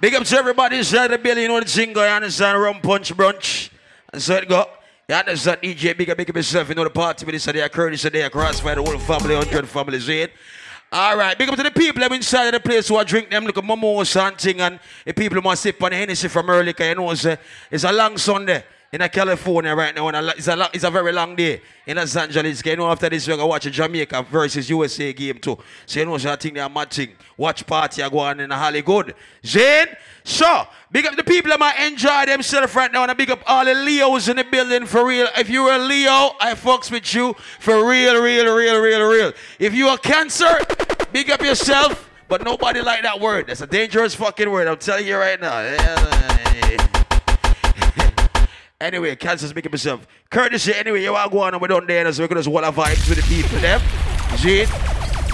Big up to everybody inside the building. You know the jingle, you understand? Rum punch brunch. And so it go. You understand? DJ, big up, big up yourself. You know the party with this day, Courtesy today, Krossfayah, the whole family, 100 families in. All right, big up to the people them inside of the place who are drink them look at mimosa and thing, and the people who must sip on the Hennessy from early, because you know it's a, it's a long Sunday in a California right now, and a, it's, a it's a very long day in Los Angeles. You know, after this, we're going to watch a Jamaica versus USA game too. So, you know, so I think they're mad thing. Watch party are going in a Hollywood. Zane, so, big up the people that might enjoy themselves right now, and I big up all the Leos in the building for real. If you're a Leo, I fucks with you for real, real, real, real, real. If you're a Cancer, big up yourself, but nobody like that word. That's a dangerous fucking word, I'm telling you right now. Anyway, Kansas making himself. Courtesy, anyway, you are going on with on there, so we're going to just vibes with the people, them. See?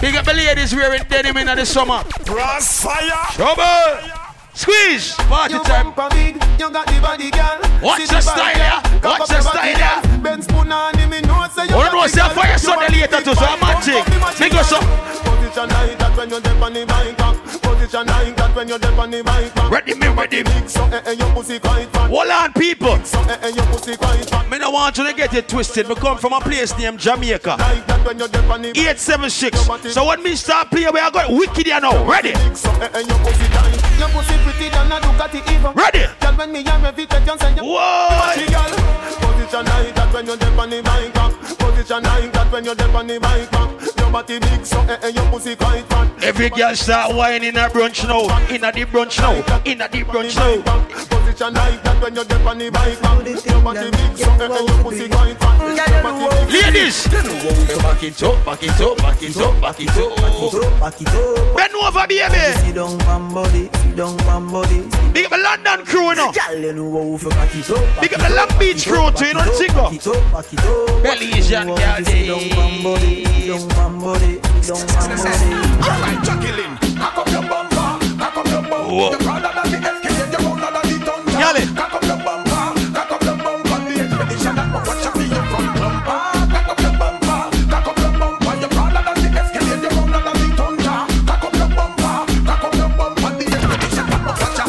Big up the ladies wearing denim in the summer. Krossfayah. Trouble. Squeeze. Party time. Big, you got the body, girl. Watch the style, yeah. Watch the style, yeah. Ben spoon on him, me know say you no, say fire Sunday later too, so I'm matching. Make us up. Position like that when you're deep on the bike back. Position like that when you're deep on the bike back. Ready me, ready me. So eh eh your pussy quite fat. Hold on, people. So eh eh your pussy quite fat. Me no want you to get it twisted. Me come from a place named Jamaica. Like that when you're deep on the 876. So when me start playing, we are going wicked, you know. Ready? So eh eh your pussy tight. Your pussy pretty than a Ducati even. Ready? Girl when me and every take you say. Whoa. Girl. Position like that when you're deep on the bike back. Position like that when you're deep on the bike back. Your body big so eh eh your pussy quite fat. Every girl start whining in a brunch now. In a the brunch now. In a the brunch now. Position like that when you're deep on the bike back. Your body big so eh eh your pussy quite fat. Your body big. Ladies, back it up, back it up, back it up, back it up. Back it up. Bend over, baby. Sit down, bam body. Sit down, bam body. Big up the London crew, you know. Girl, you know how to back it up. Big up the Long Beach crew, too, you know the thing, go. Back it up, back it up. Belizean You know girl, Sit down, bam body. Sit down, bam body. Sit down, bam body. Alright, Jacqueline. Cock up your bumper. Cock up your bumper. Whoa. You're proud of the FK. You're proud of the thunder. Yell it. Cock up your bumper. Cock up your bumper. The expedition that will watch out for your front bumper. Cock up your bumper. Cock up your bumper. You're proud of the FK. You're proud of the thunder. Cock up your bumper. Cock up your bumper. The expedition that will watch out.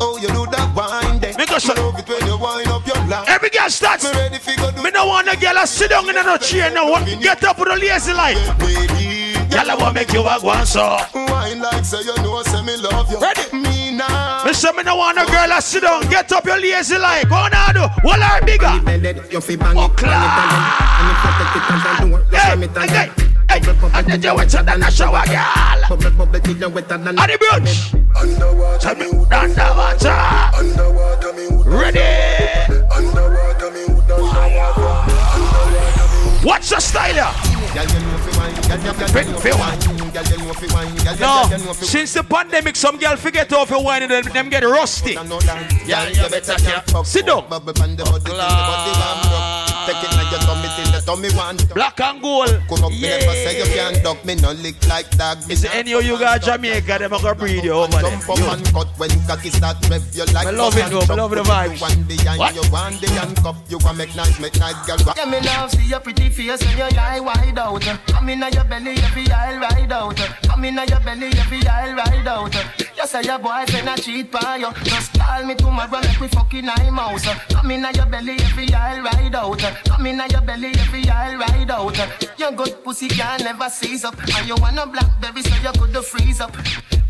Oh, you do that wine. Make us Me your line. Every girl starts. Me ready fi do Me no want a girl to sit down in a chair now. Get up with a lazy life. Baby, Girl, I want make you a go so. wine like say you know, say me love you. Ready? Me now. Me say me no want a girl to sit down. Get up your lazy life. Go on, do. What are bigger? You fi bang Oh, it, bang it class. again. And if you take it and do it, you Hey, slam it hey, again. hey. And then you wetter than a shower, girl. Bubble, bubble till you wetter than On the brunch. Underwater, Tell me, me would underwater. Underwater, me would Ready? Underwater, me would What's the style here? Girl, you know fi wine. Girl, you- girl, Fit- you know fit fi wine. wine. Girl, you know fi wine. Girl, you- No, girl, you know fi since the pandemic, some girl forget how to wine and them, them get rusty. Yeah, you better Sit down. Tummy till the tummy. Black and gold. Come up, me never say you can't duck me, no lick like dog. Me Is any of you fuck got. Jamaica, them are gonna breed you over there. Jump up and cut when cocky start rev you like I love it, though. I love the vibes. You want the hand, What? you want the handcuff. You want make nice, make nice girl. rock. Yeah, me love see your pretty face when your eye wide out. Come in your belly, every eye ride out. Come in your belly, every eye ride out. You say your boyfriend a cheat by you. Just call me tomorrow, make we fucking eye mouse. Come in your belly, every eye ride out. Come in at your belly, every eye ride out. Your good pussy can never seize up. And you want a blackberry, so you could freeze up.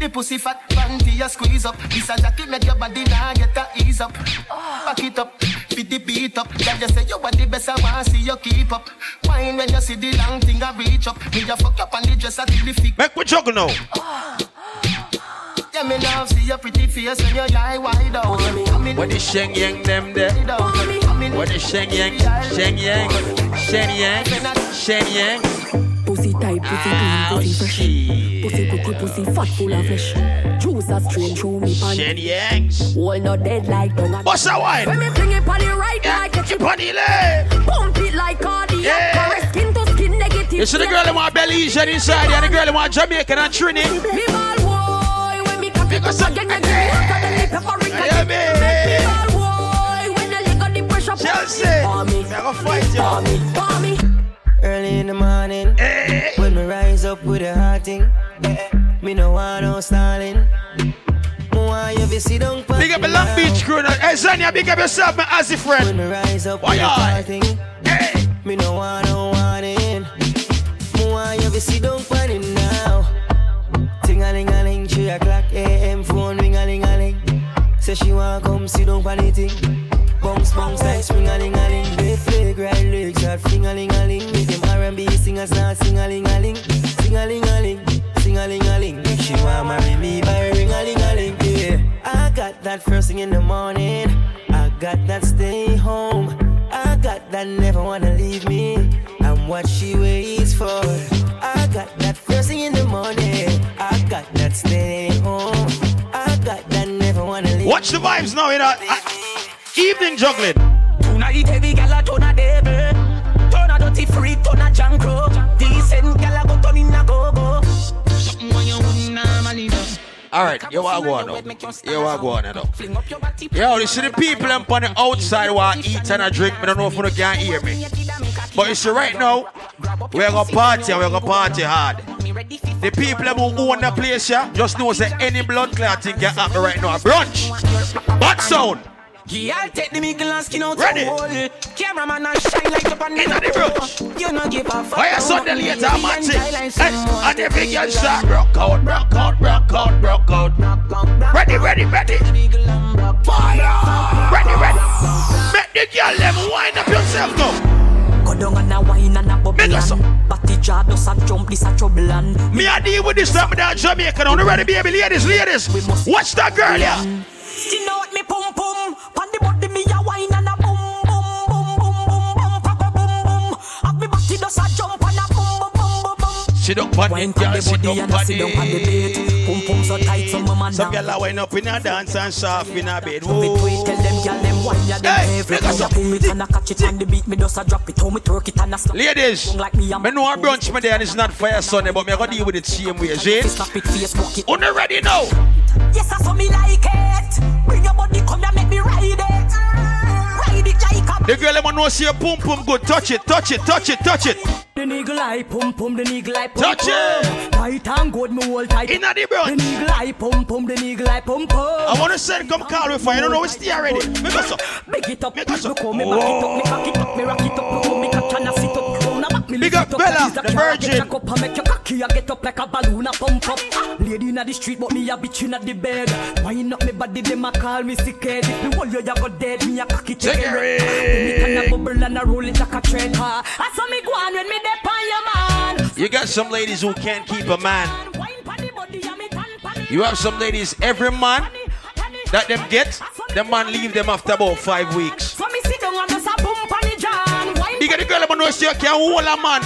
The pussy fat panty you squeeze up. This a jacket make your body now get a ease up. Back it up, fit the beat up. Girl, you say you are the best, I wanna see you keep up. Wine when you see the long thing I reach up. Me just fuck up on the dresser till the feet. Make me juggle now. Yeah, me love see your pretty face when your eye wide out. Come in When the sheng yang them there. wide out. When the sheng yang, sheng yang, sheng yang, sheng yang. Pussy tight, pussy clean, Oh pussy fresh. shit. Pussy pretty, pussy fat, full of flesh. Juice a strain through me pan. Sheng yangs. Wall not dead like donut. What's that When me fling it on the right, like catch it. Bunny leg. Pump it like cardiac. Yeah. Caress skin to skin negative. You see the girl in my Belizean inside there, and the girl in my Jamaican and Trini. Me ball boy, when me cock it Because up I- again, you give me hotter than the peppering. Yeah, me. Make me ball boy, when you lick on the pressure. Chelsea. Palm me, I'm gonna fight you. palm me, palm me. Early in the morning, Eh. when me rise up with a hot thing, me no want no stalling. sit down pan Big up the me Long now. Beach crew. now. Hey, Zania, big up yourself, my Azzy When friend. me rise up, Why me a aye? thing. Hey. Me no want no warning. Me want you to sit down sit down pan it thing. Bounce bounce like spring a ling a ling. They flag right legs out fling a ling a ling. Make them R&B singers start sing a ling a ling. Sing a ling a ling, sing a ling a ling. If she want marry me, by ring a ling a ling. Yeah, I got that first thing in the morning. Wanna leave the vibes now, you know. Uh, evening juggling. Tonight heavy gal a turn a devil Turn a dirty freak, turn a jankro Decent gal a go turn in a go-go Something when you wouldn't normally do All right, you want to go on now. You want to go on now. Yo, you see the people them on the outside while eat and I drink. I don't know if you can hear me. But you see right now, we're to party and we're to party hard. The people who own the place here just know that any blood clotting can happen right now. Brunch. Bad sound. Yeah, I'll take the middle and skin out Ready? your hole Cameraman and shine like up on Inna the brush. You know give a fuck Why you me, later, baby, man? and see? die like Hey, someone. and every girl start broke out, broke out, broke out, broke out. Ready, ready, ready. Fire. Ready, ready. Make the girl them wind up yourself, go. Go down and a wine and a bubble and Batty jaw does a jump, this a trouble and Me a deal with this stuff down Jamaica now. You ready, baby? Ladies, ladies. Watch that girl, yeah. Still know what me pum pum Pan the body me a wine and a boom boom boom boom boom boom Papa boom boom Have me body does a jump and a boom boom boom boom boom Sit up on Wine the pan girl, the sit body up and a on sit down the the bed Pum pum so tight so my man Some girl a wind up in a dance and soft in a bed. It Whoa. tell them gyal them wine ya them every make us time up. you boom it and a catch it on the beat me does a drop it how me twerk it and a slap Ladies, Like me, me know a brunch me there and it's not for your Sunday, but me gonna deal with it same way, see? Stop it face walk it Una ready now? Yes, I saw me like it. Bring your body, come and make me ride it. The girl them know see your pum pum good. Touch it, touch it, touch it, touch it. The nigga like pum pum, the nigga like pum Touch it. Tight and good, me hold tight. Inna the The brunch. nigga like pum pum, the nigga like pum pum. I wanna send come call with fire. You don't know it's there already. Make us up. Big it up, Make me us up. me back it up, me cock it up, me rock it up, me come me catch and I sit up. A back, me Big up Bella, like it's a the virgin. Up and make your cocky, I get up like a balloon, a pump up. Lady inna the street, but me a bitch inna the bed. Wind up me body, them a call me sick head. If me hold you, you go dead. Me a cocky Take take it. it. Me can a bubble and a roll it like a trend. Ah, I saw me go on when me dep on your man. You got some ladies who can't keep a man. Wine pon the body, and me tan pon the You have some ladies, every man that them get, the man leave them after about five weeks. Girl them know see you can hold a man.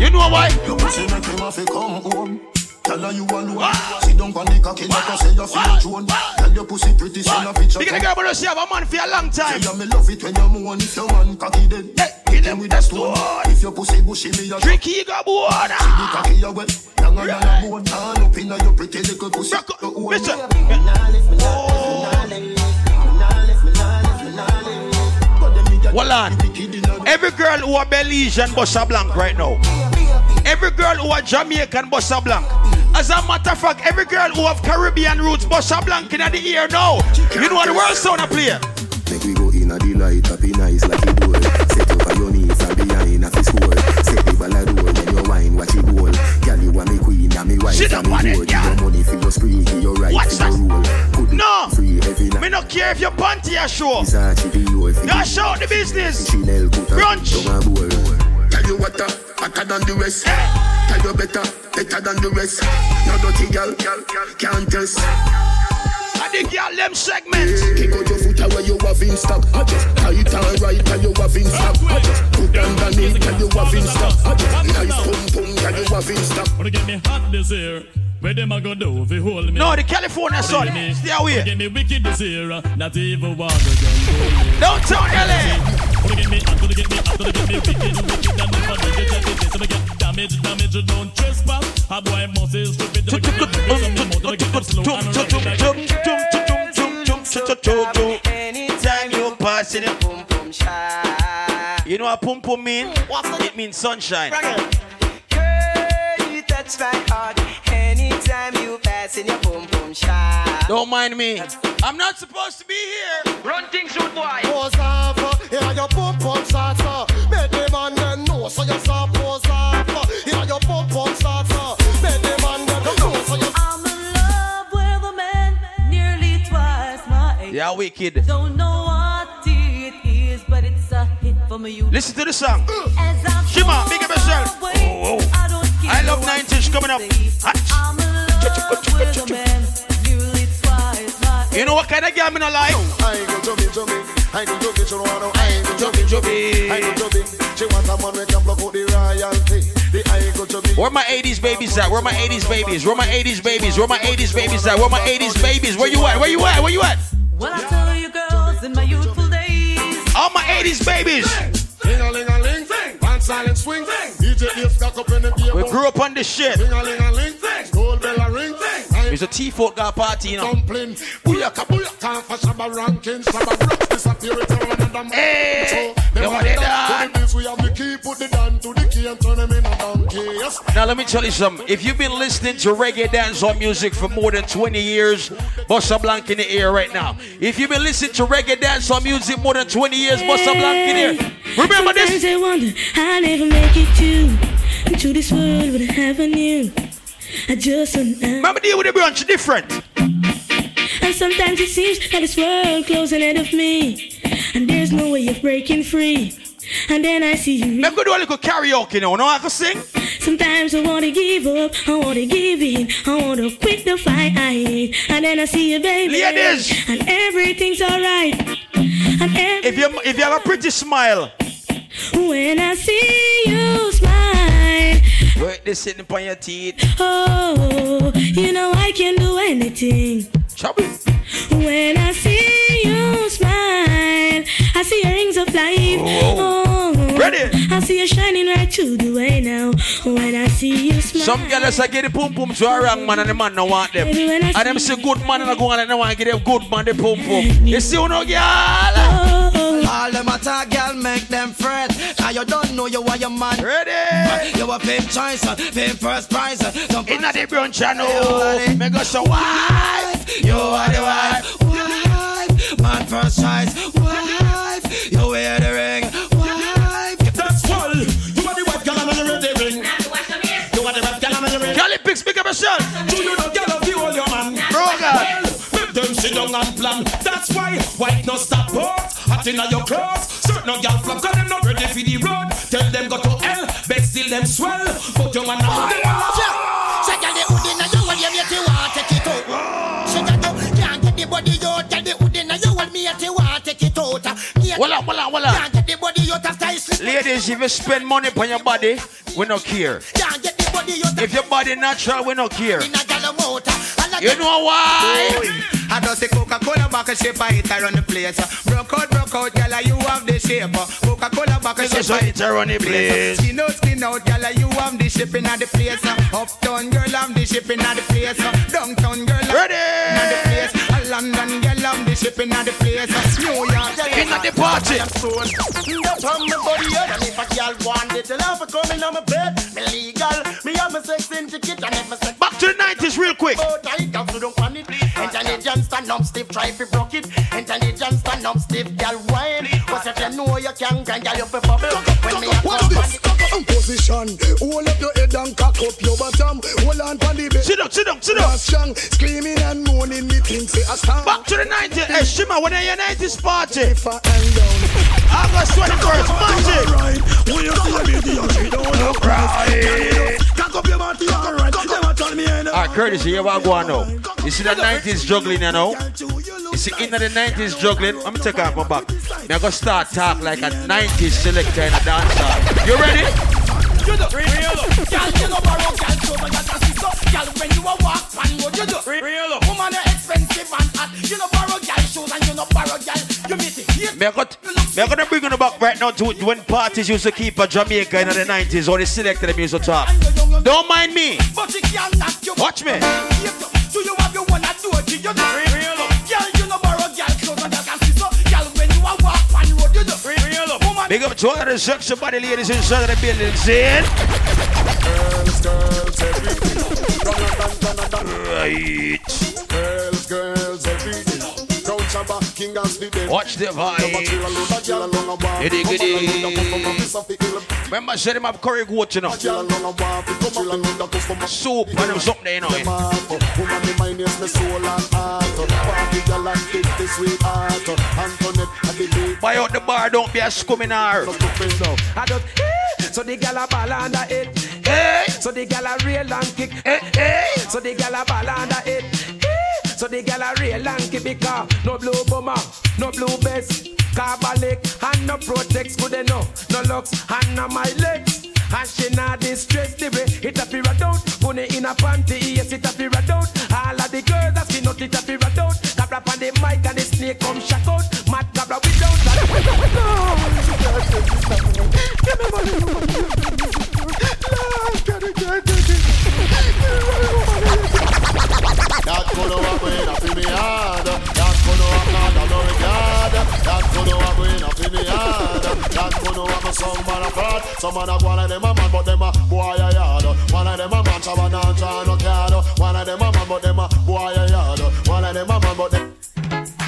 You know why? You pussy make him have to come home. Tell her you alone. Ah. Sit down on the cocky like I ah. say you feel ah. drone. Tell your pussy pretty, send a picture. You get the girl know see have a man for a long time. Yeah, me love it when you moan if your man cocky dead. Hey, Hit him with a stone. If your pussy bushy, me a drop. Drink you got water. The cocky you wet. Younger than a bone. All up inna your pretty little pussy. Rock- You Hold. Every girl who a Belizean bust a blank right now. Every girl who a Jamaican bust a blank. As a matter of fact, every girl who have Caribbean roots bust a blank in the ear now. You know what the world sound a play? Make we go in a the light, happy nice like wife Sit and up on me it, lord. Give girl. money for your spree, give your right Watch for your rule. Good No. free every Me night. no care if your panty are show. Versace for you if Now show the business. Chanel Brunch. down a bowl. Tell you what, uh, hotter than the rest. Tell you better, better than the rest. No dirty girl, can't test. I the girl them segment. Kick out your foot away, you have in stock. I just tight and right, tell you have in stock. I just put underneath, tell you have in stock. I just nice pum pum, tell you have in stock. Wanna get me hot this year? Where them a go do if you hold me? No, the California son. Wanna Stay wanna away. Get me wicked this year, uh, not even one again. Downtown LA. Wanna get me hot, wanna get me hot, wanna get me wicked, wicked, and never get it, get it, get it, damage, damage, don't trespass. A boy must is stupid, wanna get me wicked, some them out, wanna get them slow and rugged like Anytime you pass in Boom boom shine. You know what pum pum mean? It means sunshine. Girl, you touch my heart anytime you pass in your boom boom shine. Don't mind me. I'm not supposed to be here. Run things, rude boy. Pose off, uh, yeah, your pump pump starts, uh. So you start pose off. Yeah, your pump pump starts. Make the man them know, so you I'm in love with a man nearly twice my age. Yeah, wicked. Don't know what it is, but it's a hit for me. You Listen to the song. As Shima, big up yourself. Oh, oh. oh. I don't I love no 90s coming up. I'm in love with a man twice my. You know what kind of girl me not like? I ain't go chubby, chubby. I ain't go she don't want no. I ain't go chubby, chubby. I ain't go. She want a man we can block out the royalty. The I go chubby. Where my 80s babies at? Where my 80s babies? Where my 80s babies? Where my 80s babies at? Where my 80s babies? Where you at? Where you at? Where you at? When I tell you girls in my youthful days, All my 80s babies. Ling a ling a ling, one silent swing. DJ Dave stuck up in the beer. We grew up on this shit. Ling a ling a ling, gold bell a ring. It's a T-Folk got party, you know. Dumpling, booyaka booyaka for Shabba ranking, Shabba rock disappear it on another man. Hey, So, you them want are it the done? down to the beats, we have the key, put the down to the key and turn them in a donkey. Yes. Now let me tell you something. If you've been listening to reggae dancehall music for more than 20 years, Bossa Blanc in the air right now. If you've been listening to reggae dancehall music more than 20 years, Bossa Blanc in here. Remember Sometimes this? I wonder I never make it to to this world with a heaven you. I just don't know. Remember deal with the brunch different. And sometimes it seems that this world closing ahead of me, and there's no way of breaking free. And then I see you. I'm gonna do a little karaoke now. Know I can sing? Sometimes I wanna give up, I wanna give in, I wanna quit the fight. And then I see you, baby, Ladies. and everything's alright. If you if you have a pretty smile, when I see you smile, work this sitting upon your teeth. oh, you know I can do anything. Chubby. When I see you smile, I see your rings of life. Oh, oh. oh. Ready? I see you shining right through the way now. When I see you smile, Some girls say get the pum pum to a wrong man and the man don't want them. And them say good man and I go on and they want to get them good man the pum pum. You see who no girl? oh, All them attack, girl, make them fret. Now you don't know you are your man. Ready? You a pimp choice, pimp first prize. Don't Inna the brunch I know. Me go so wife. You are the wife, wife, man first choice, wife. You wear the ring, wife. That's full. You are the white girl and the red ring. You are the red girl and the red. Cali Pix, pick up yourself. Do you know girl of you all your man? Bro, God. Well, make them sit down and plan. That's why white no stop out. Hot inna your clothes. Certain no girl flop 'cause them not ready for the road. Tell them go to hell, but still them swell. But your man now them a Say, girl, the hood inna your wall, you make you want take it out. Say, girl, you can't get the body out. Want take it out. Can't get the body out after you. Ladies, if you spend money on your body, we no care. Can't get the body out If your body natural, we not care. inna girl mouth. And I You know why? I just say Coca-Cola bottle shape I hit around the place. Broke out, broke out, girl, you have the shape. Coca-Cola bottle This is shape how it run the place. Skin out, skin out, girl, you have the shipping at the place. Uptown girl, have the shipping at the place. Downtown girl, Ready? at the place. London girl, have the shipping at the place. New York, girl, In the party. That's on my body, and if a girl want it, tell her for coming on my bed. Me legal, me have my sex in ticket, and if my sex Back to the 90s real quick. out, I got to don't want it. Intelligence stand up stiff, try fi broke it. Intelligence stand up stiff, girl wine. Cause if you know you can, can girl you fi bubble. When me a come? Position. Hold up your head and cock up your bottom. Hold on for the bed. Sit down, sit down, sit down. Strong, screaming and moaning, me think say a stand. Back to the 90s. Hey, Shima, when are your 90s party? If I hand down. August 21st, magic. Right, when you see a video, you don't know cry. Cock up your body, alright. Never tell me Alright, Curtis, here what go on now. You see the 90s juggling, you know? See, in the 90s juggling, I'm gonna take off my back. I gonna start talk like a 90s selector in a dancer. You ready? You do. Girl, you no borrow, girl, show me that a sister. Girl, when you a walk, man, what you do? Woman, you expensive and hot. You no borrow, girl, shoes and you no borrow, girl. You meet it. Me got, me I gonna bring on the back right now to when parties used to keep a Jamaica in the 90s or the selector them used to talk. Don't mind me. But you can't knock you. Watch me. Do you have your one at do it? You Big up to all the sexy body ladies inside of the building. It? Girls, girls, everything. Right. Girls, girls, king as the dead. Watch the Never chill alone, a girl alone a walk. Giddy, Come giddy. along, a come from a piece of the hill. Remember, said him have curry goat, you know. A girl alone a walk. Come chill alone, a come from a Soup and them something there, you know. Woman, me mind is me soul and heart. Party girl and fit the sweetheart. Antoinette, at the beat. Buy out the bar, don't be a scumming her. Just look. I don't, eh, so the gal a ball under it. Hey, So the gal a real and kick. hey, hey. So the gal a ball under it. Eh, So the gal a real and kick because no blue bomber, no blue vest, carbolic and no protects good enough. No locks and no my legs. And she not distress the way it a fira out. Put it in a panty, yes it a fira out. All of the girls that spin out it a fira out. Cabra on the mic and the snake come shock Some man a go and them a man, but them a boy a yard. One of them a man, so one a draw no card. One of them a man, but them a boy a yard. One of them a man, but them.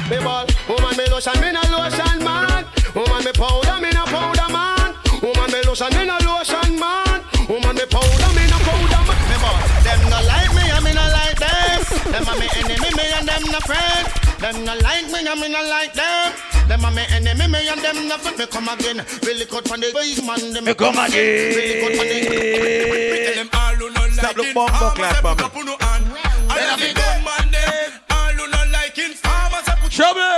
Me ball, woman me lotion, me no lotion man. Woman me powder, me no powder man. Woman me lotion, me no lotion man. Woman me powder, me no powder man. Me ball, them no like me and me no like them. Them a me enemy, me and them no friend. Them no like me and me no like them. Them a me enemy, me and them no friend. Me come again, really cut from the ways man. Them Me come again. Really cut from the. Them all who not Stop look bumbo farmers, clap, say put mama. up on no hand. And if you gun man them, all who not liking farmers, say put Trouble.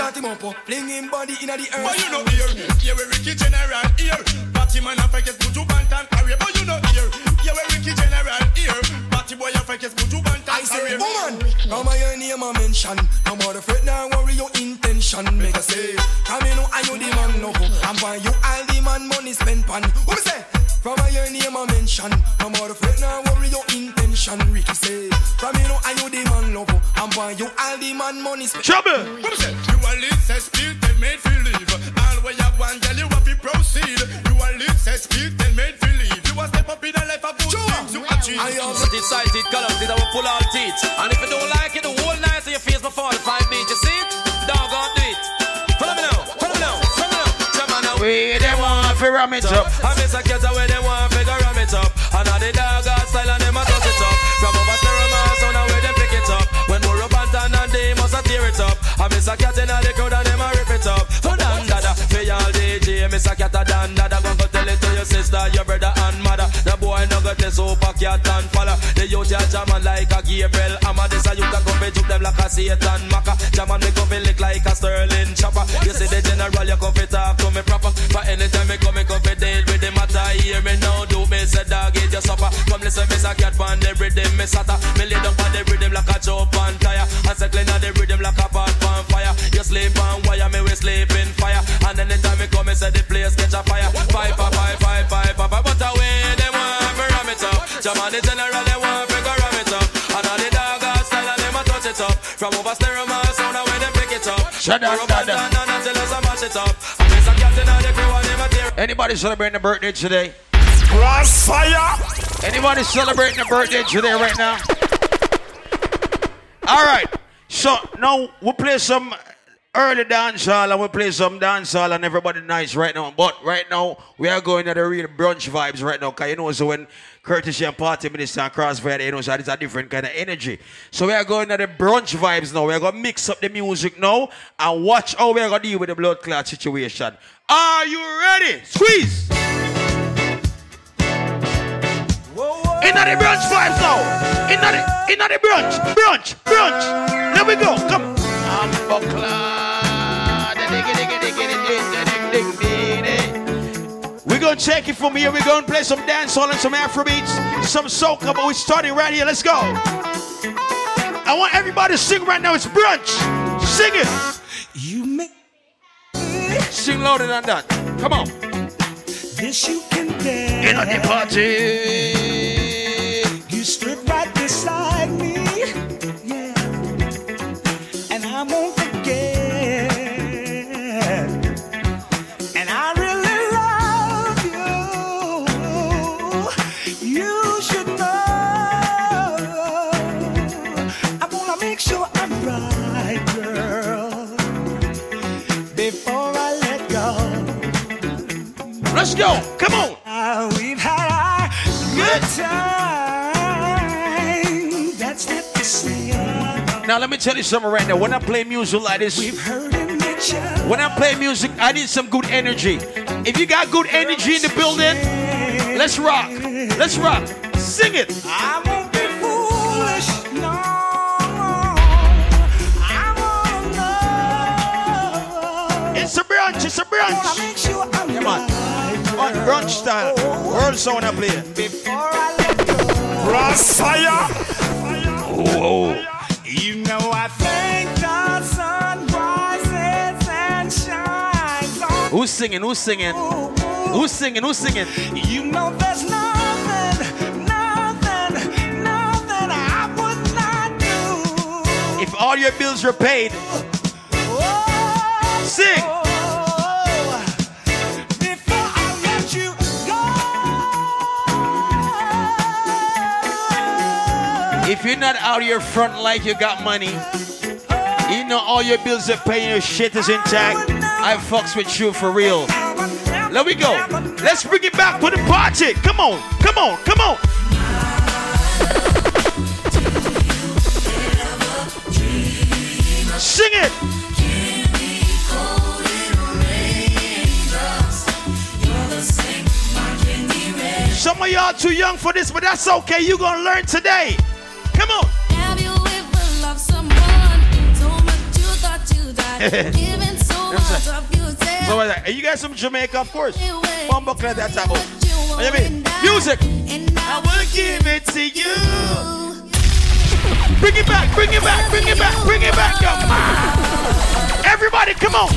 First. Him up, fling him body inna the earth. But you know here, here we Ricky General here. Batty man a fake put you bant and carry. But you know here, here we Ricky General here. Batty boy a fake put you bant I say, woman, come on your name a mention. No more afraid, now worry your intention. Make a say, come in, are you the man no? I'm why you all the man money spent pan. Who me say? From your name a mention. No more afraid, now worry your intention. Ricky say, from you know, are you the man no go? I'm why you all the man money spent. Trouble. What say? You a lead says speak, then made feel leave. All where you want, girl, you have to proceed. You a lead says speak, then made feel leave. You a step up in a life of good things you achieve. I am It sighted, colors, it will pull out teeth. And if you don't like it, the whole night so your face before the five beat, you see it? Dog on do it. Follow me now, follow me now, follow me now. Jam on now. We them want to ram it up. I miss a cat where they want figure ram it up. And now the dog I miss a cat in the crowd and them a rip it up. So dan dada, for y'all DJ, miss a cat a dan dada. Go go tell it to your sister, your brother and mother. The boy no got this super cat and follow. The youth ya jamming like a Gabriel Hammer. This a youth a come juke them like a Satan Maka. Jamming me come lick like a Sterling chopper. You see the general, you come talk to me proper. But anytime me come, me come deal with the matter. Hear me now, do me say dog eat your supper. Come listen, me say cat pan the rhythm, me sata. Me lay down on the rhythm like a tire. And Anybody celebrating a birthday today? Krossfayah. Anybody celebrating a birthday today right now? All right. So now we play some early dancehall and we play some dancehall and everybody nice right now. But right now we are going to the real brunch vibes right now. Cause you know so when Courtesy and Party Minister and Krossfayah, you know, it's a different kind of energy. So we are going to the brunch vibes now. We are gonna mix up the music now and watch how we are gonna deal with the blood clot situation. Are you ready? Squeeze! Inna the brunch vibes now. Inna the inna the brunch, brunch, brunch. There we go. Come. We're gonna take it from here. We're gonna play some dancehall and some Afrobeats, some soca, but we're starting right here. Let's go. I want everybody to sing right now. It's brunch. Sing it. You make Sing louder than that. Come on. this you can dance. get. Inna the party. Let's go. Come on. Uh, we've had our good time. That's not Now let me tell you something right now. When I play music like this, when I play music, I need some good energy. If you got good energy in the building, let's rock. Let's rock. Sing it. I won't be foolish, no. I wanna know. It's a brunch. It's a brunch. Come on. On brunch style. World sound I play. Krossfayah. Whoa. You know I think the sun rises and shines on. Who's singing? Who's singing? Who's singing? Who's singing? You know there's nothing, nothing, nothing I would not do. If all your bills were paid, oh, sing. Oh, If you're not out here front like you got money, you know all your bills are paid, your shit is intact. I fucks with you for real. Let we go. Let's bring it back to the party. Come on, come on, come on. Sing it. Some of y'all too young for this, but that's okay. You're gonna learn today. So much of you guys from Jamaica, of course. Bumbo clad that of. What you mean? Music. I wanna give it to you. Bring it back, bring it back, bring it back, bring it back. Come on. Everybody, come on.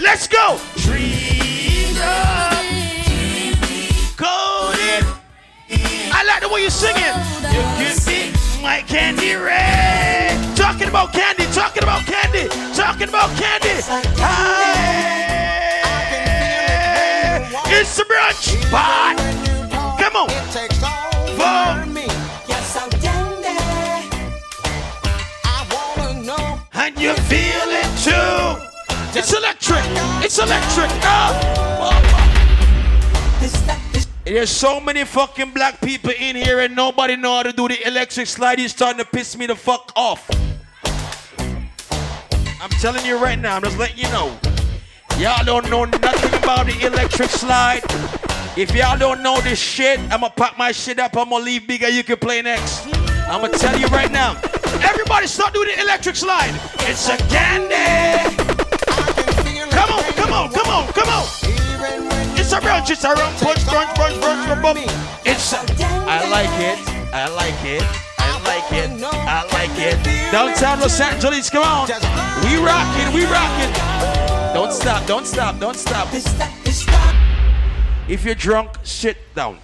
Let's go. Dream. Golden. I like the way you're singing. You give me my candy red. Talking about candy, talking about candy, talking about candy. Hey. It's the brunch pot. Come on. And you feel it too. It's electric. It's electric. Oh. There's so many fucking black people in here and nobody know how to do the electric slide. It's starting to piss me the fuck off. I'm telling you right now, I'm just letting you know. Y'all don't know nothing about the electric slide. If y'all don't know this shit, I'ma pack my shit up. I'ma leave bigger. You can play next. I'ma tell you right now. Everybody start doing the electric slide. It's a candy. Come on, come on, come on, come on. It's a brunch, it's a brunch, punch, punch, punch, punch, brunch. It's a, I like it, I like it, like it, I like it. Downtown Los Angeles, come on. We rockin', we rockin'. Don't stop, don't stop, don't stop. If you're drunk, sit down.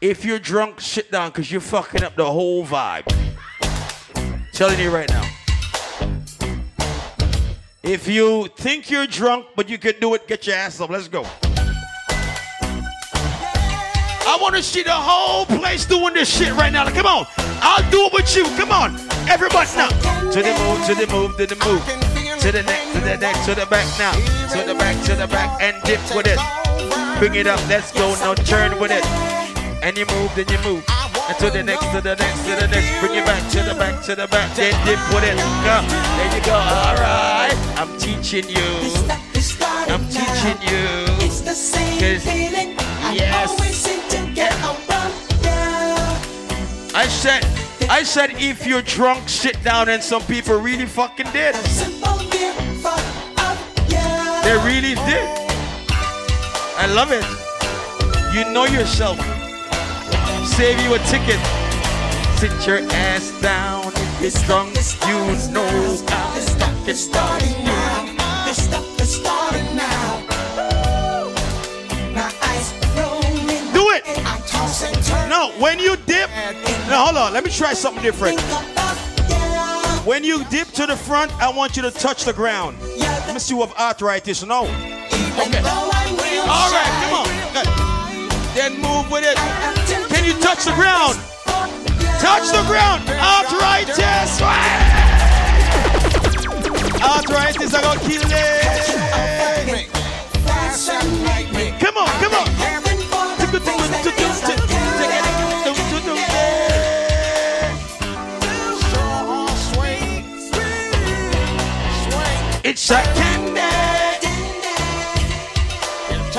If you're drunk, sit down because you're fucking up the whole vibe. Telling you right now. If you think you're drunk, but you can do it, get your ass up. Let's go. I want to see the whole place doing this shit right now. Like, come on. I'll do it with you. Come on. Everybody now. To the move, to the move, to the move. To the neck, to the neck, to the back now. To the back, to the back, and dip with it. Bring it up. Let's go. Now turn with it. And you move, then you move. And to the next, to the next, to the next. Bring it back to the back, to the back. Then dip with it. Go. There you go. All right. I'm teaching you. I'm teaching you. It's the same feeling. I yes. Always seem to get. Yeah. I said, I said, if you're drunk, sit down, and some people really fucking did. They really did. I love it. You know yourself. Save you a ticket. Sit your ass down if you're drunk. You know how to get started. And turn. No, when you dip. Now hold on. Let me try something different. When you dip to the front, I want you to touch the ground. Let me see have arthritis. No. Okay. All right, come on. Good. Then move with it. Can you touch the ground? Touch the ground. Arthritis. Arthritis, I gonna kill it. It's a.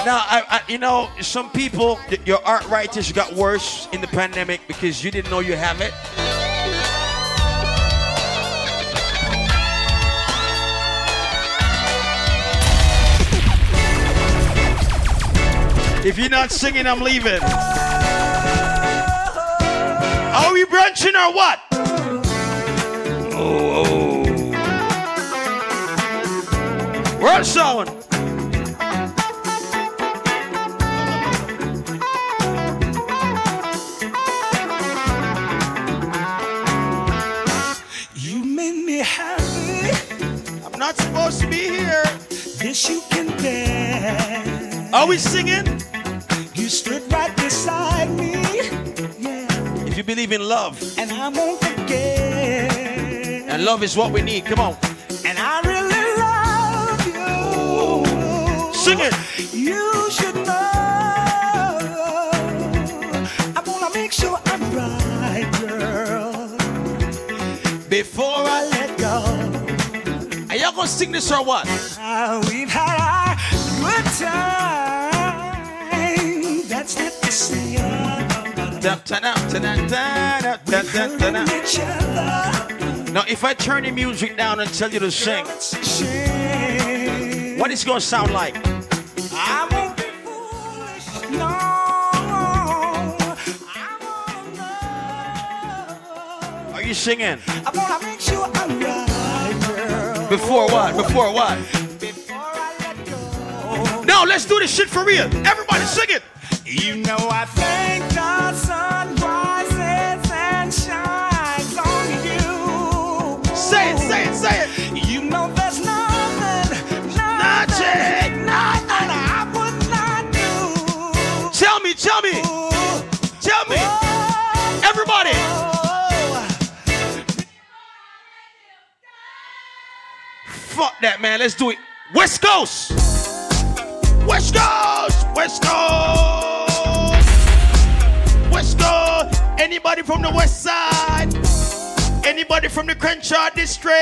Now, I, I, you know, some people, your arthritis got worse in the pandemic because you didn't know you have it. If you're not singing, I'm leaving. Are we brunching or what? World sound. You made me happy. I'm not supposed to be here. This you can dance. Are we singing? You stood right beside me. Yeah. If you believe in love, And I won't forget. and love is what we need, come on. Sing it. You should know. I wanna make sure I'm right, girl. Before I let go. Are y'all gonna sing this or what? Ah, we've had our good time. That's not the same. Now, if I turn the music down and tell you to sing, what is it gonna sound like? I won't be foolish. No. Are you singing? I wanna make sure I'm right, girl. Before what? Before what? No, let's do this shit for real. Everybody sing it. You know I thank Fuck that, man. Let's do it. West Coast. West Coast. West Coast. West Coast. Anybody from the west side? Anybody from the Crenshaw district?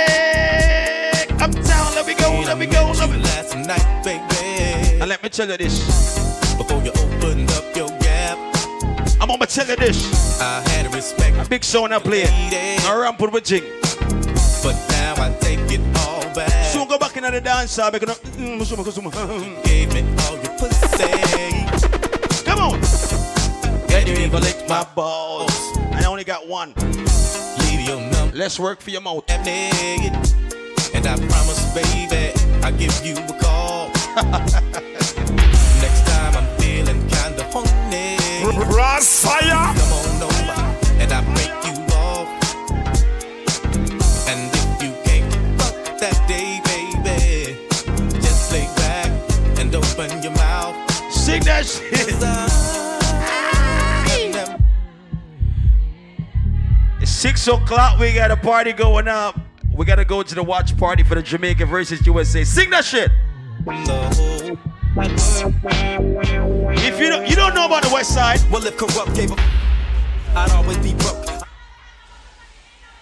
Uptown, let me go, let me go, let me go. Last night, baby. And let me tell you this. Before you opened up your gap, I'm gonna tell you this. I had respect. A big song I play. No ramp with jing. But now I take it all back. Soon go back into the dance hall. make it up. Musuma. Gave me all your pussy. Come on. Can you even lick my balls? I only got one. Leave your number. Let's work for your mouth. naked. And I promise, baby, I'll give you a call. Next time I'm feeling kinda horny. Krossfayah. Come on over and I break you off. And if you can't fuck that day, that shit. It's six o'clock. We got a party going up. We gotta go to the watch party for the Jamaica versus USA. Sing that shit. If you don't, you don't know about the West Side. Well, if corrupt gave up, I'd always be broke.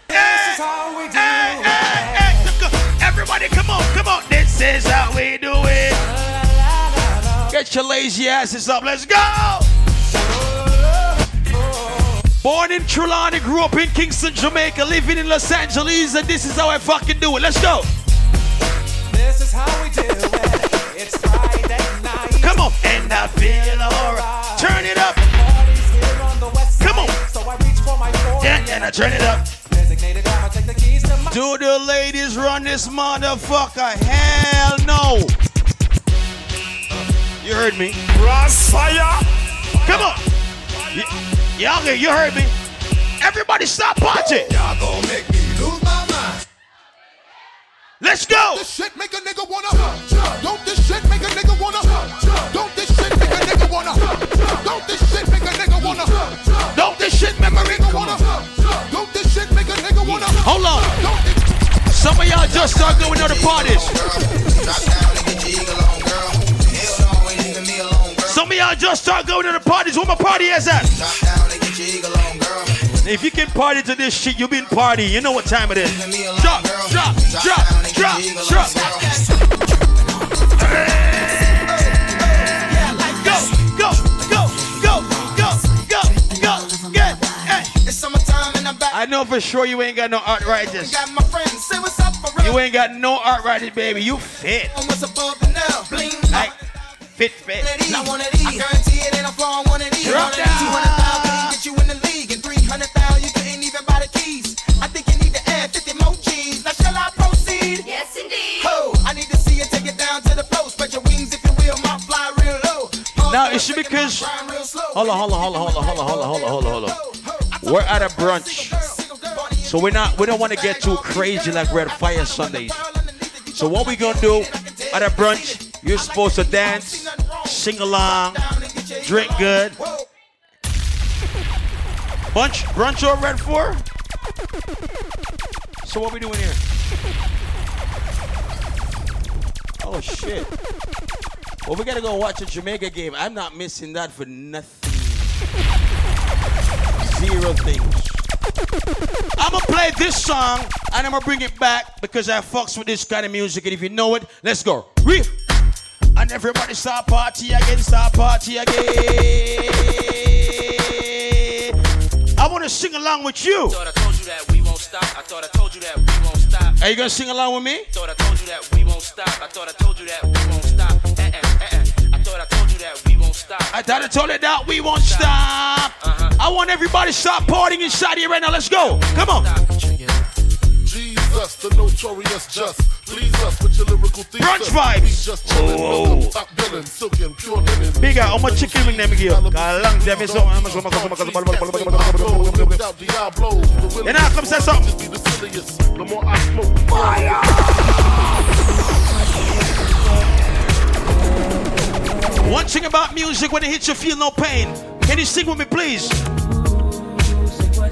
This is how we do Everybody, come on, come on. This is how we do it. Get your lazy asses up. Let's go. Born in Trelawny, grew up in Kingston, Jamaica, living in Los Angeles, and this is how I fucking do it. Let's go. This is how we do it. It's Friday night. Come on. And I feel alright. Turn it up. Party's here on the west Come on. So I reach for my. Yeah, and I turn it up. Designated driver, take the keys to my Do the ladies run this motherfucker? Hell no. You heard me. Krossfayah. Come on. Y'all, hear- you heard me. Everybody stop watching. Y'all gonna make me lose my mind. Let's go. Don't this shit make a nigga wanna. Don't this shit make a nigga wanna. Don't this shit make a nigga wanna. Don't this shit make a nigga wanna. Don't this shit make a nigga wanna. Don't this shit make a nigga wanna. Hold on. Some of y'all just start going to the parties y'all just start going to the parties. Where my party is at? If you can party to this shit, you been party. You know what time it is. Drop, drop, drop, drop, drop. Go, go, go, go, go, go, go, get. Hey. It's summertime and I'm back. I know for sure you ain't got no arthritis. You ain't got no arthritis, baby. You fit. Like Drop 50. Now shall I proceed? Yes, indeed. Ho, I need to see take it down to the. Spread your wings if you will, my fly real low. Now it should be because. Hold on, hold on, hold on, hold on, hold on, hold on, hold on, hold on. We're at a brunch, so we're not. We don't want to get too crazy like we're at Fire Sundays. So what we gonna do at a brunch? You're supposed to dance, sing along, drink good. Bunch, brunch over at four? So what we doing here? Oh shit. Well, we gotta go watch a Jamaica game. I'm not missing that for nothing. Zero things. I'm gonna play this song and I'm gonna bring it back because I fucks with this kind of music. And if you know it, let's go. Riff. And everybody start party again, start party again. I wanna sing along with you. Thought I told you that we won't stop. I thought I told you that we won't stop. Are you gonna sing along with me? Thought I told you that we won't stop. I thought I told you that we won't stop. Eh, eh. I thought I told you that we won't stop. I thought I told you that we won't stop. I want everybody to start partying inside here right now. Let's go. Come on. Jesus, the notorious just. Please us with your lyrical thesis. Brunch vibes. We just chillin', Oh. welcome top billing, silken, pure linen. Big how much chicken wing them give? Kalang them is so. You know, come say something. The more I smoke, One thing about music, when it hits you, feel no pain. Can you sing with me, please?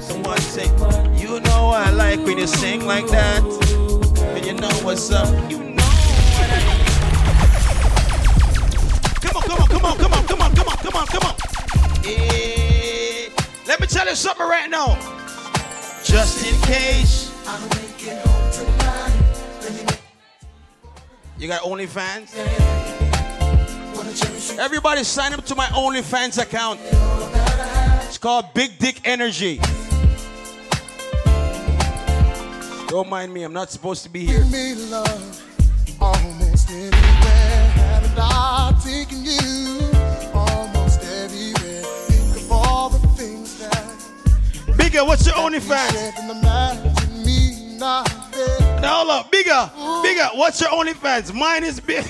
Someone say, you know I like when you sing like that. And you know what's up. You know what I mean. Come on, come on, come on, come on, come on, come on, come on, come on. Eh, let me tell you something right now. Just in case. You got OnlyFans? Everybody sign up to my OnlyFans account. It's called Big Dick Energy. Don't mind me, I'm not supposed to be here. Give me love almost everywhere. Haven't I taken you almost everywhere? Think of all the things that Bigger, what's your OnlyFans? can't imagine me not there. Now hold up, bigger, bigger, what's your OnlyFans? Mine is big.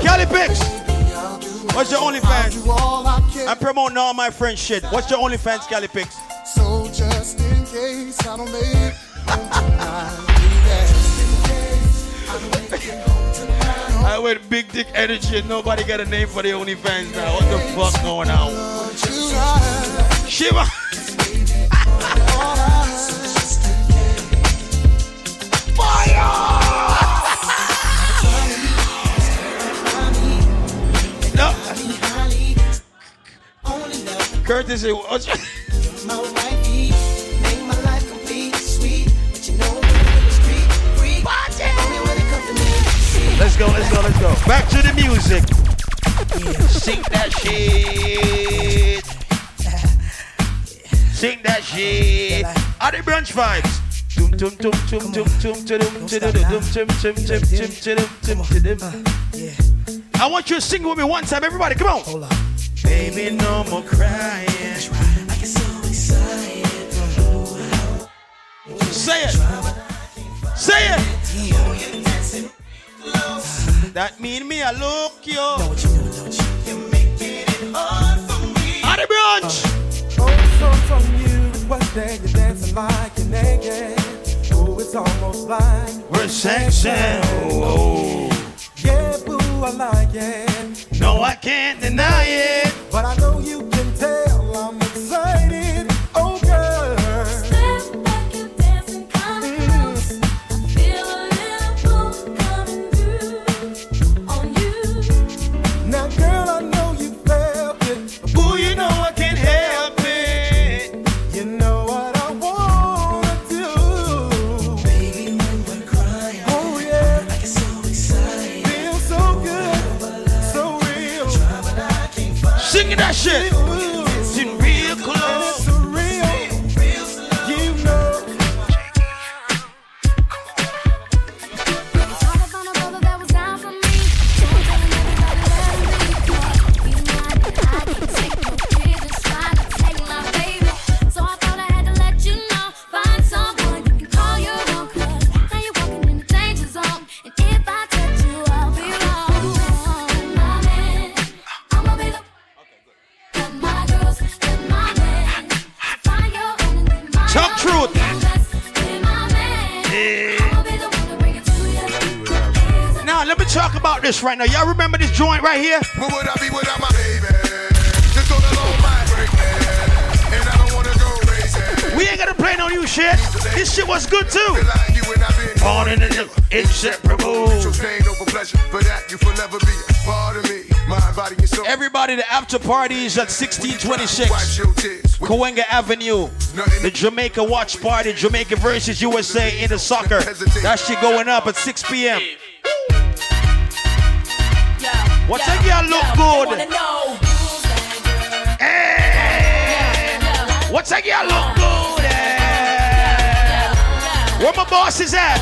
Kelly Pix, what's your OnlyFans? I'm promoting all my friends shit. What's your OnlyFans, Pix? So just in case I don't make it I went big dick energy and nobody got a name for the OnlyFans now. What the fuck going on? Shiva. No. It comes to me. Let's go, let's go, let's go. Back to the music. Sing that shit. Sing that shit. Are the brunch vibes? Tum tum tum tum tum tum tum tum tum tum tum tum tum tum tum tum I want you to sing with me one time, everybody. Come on. Hold on. Baby, no more crying. Say it. Say it. That mean me, I look you. Are the brunch? Oh, so from you, what day you're dancing like you're naked. Oh, it's almost like We're sexy. Oh. Yeah, boo, I like it. No, I can't deny it. But I know you can tell right now. Y'all remember this joint right here? What would I be without my baby? Just on the low vibrate, and I don't wanna go crazy. We ain't gonna play no new shit. This shit was good too. Like you and I've Born in the inseparable. Chose pain over pleasure, for that you forever be part of me. Mind, body, and soul. Everybody, the after party is at 1626 Cahuenga Avenue. The Jamaica Watch Party, Jamaica versus USA in the soccer. That shit going up at 6 p.m. What take y'all look good? Hey! What take y'all look good? eh? Where my boss is at?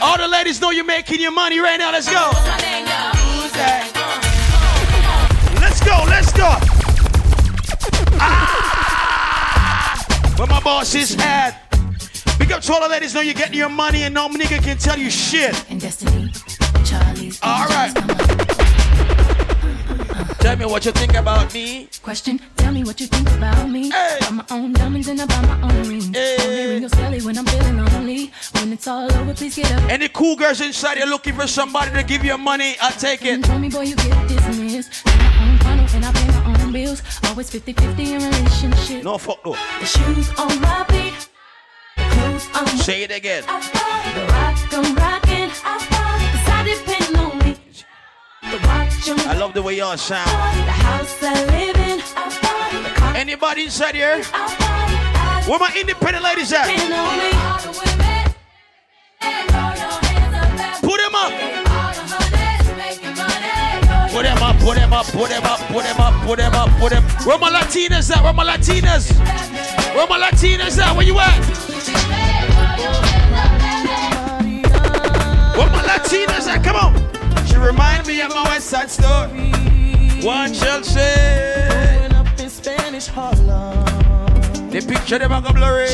All the ladies know you're making your money right now. Let's go. Let's go, let's go. Ah! Where my boss is at? Big up to all the ladies know you're getting your money and no nigga can tell you shit. All right. Tell me what you think about me. Question, tell me what you think about me. Hey. Buy my own diamonds and I buy my own rings. Only ring your celly when I'm feeling lonely. When it's all over, please get up. Any cool girls inside you're looking for somebody to give you money, I'll take it. Told me, boy, you get dismissed. My own funnel and I pay my own bills. Always 50-50 in relationship. No fuck no. The shoes on my feet. Clothes on Say it again. The rock I'm rocking. Cause I love the way y'all sound. the house I live in. Anybody inside here? Where my independent ladies at? depend on me. Put them up. Put them up, put them up, put them up, put them up, put them up, put them. Where my Latinas at? Where my Latinas? Where my Latinas at? Where you at? Where my Latinas at? Come on. She remind me of my West Side story. One shall say. up in Spanish Harlem. The picture them a go blurry.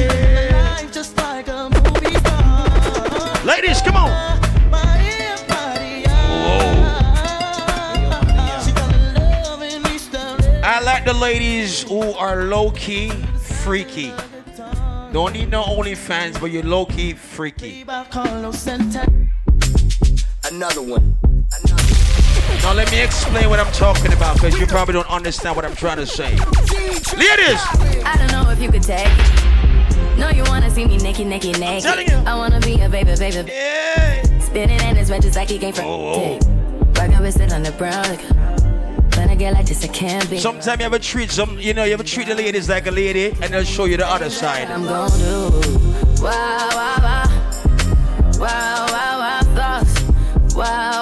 Life just like a movie star. Ladies, come on. I like the ladies who are low key, freaky. Don't need no OnlyFans, but you're low key, freaky. Another one. Now let me explain what I'm talking about, because you probably don't understand what I'm trying to say. Ladies, I don't know if you could take it. No, you wanna see me naked, naked, naked. I wanna be a baby, baby. Yeah. Spinning in his red just like he came from. Oh, Rockin' with it on the brown. Like, when I get like this, I can't be. sometimes you have ever treat some, you know, you have ever treat the ladies like a lady, and they'll show you the other side. I'm gon' do. Wow, wow, wow. Wow, wow, wow, thoughts. Wow, wow, wow.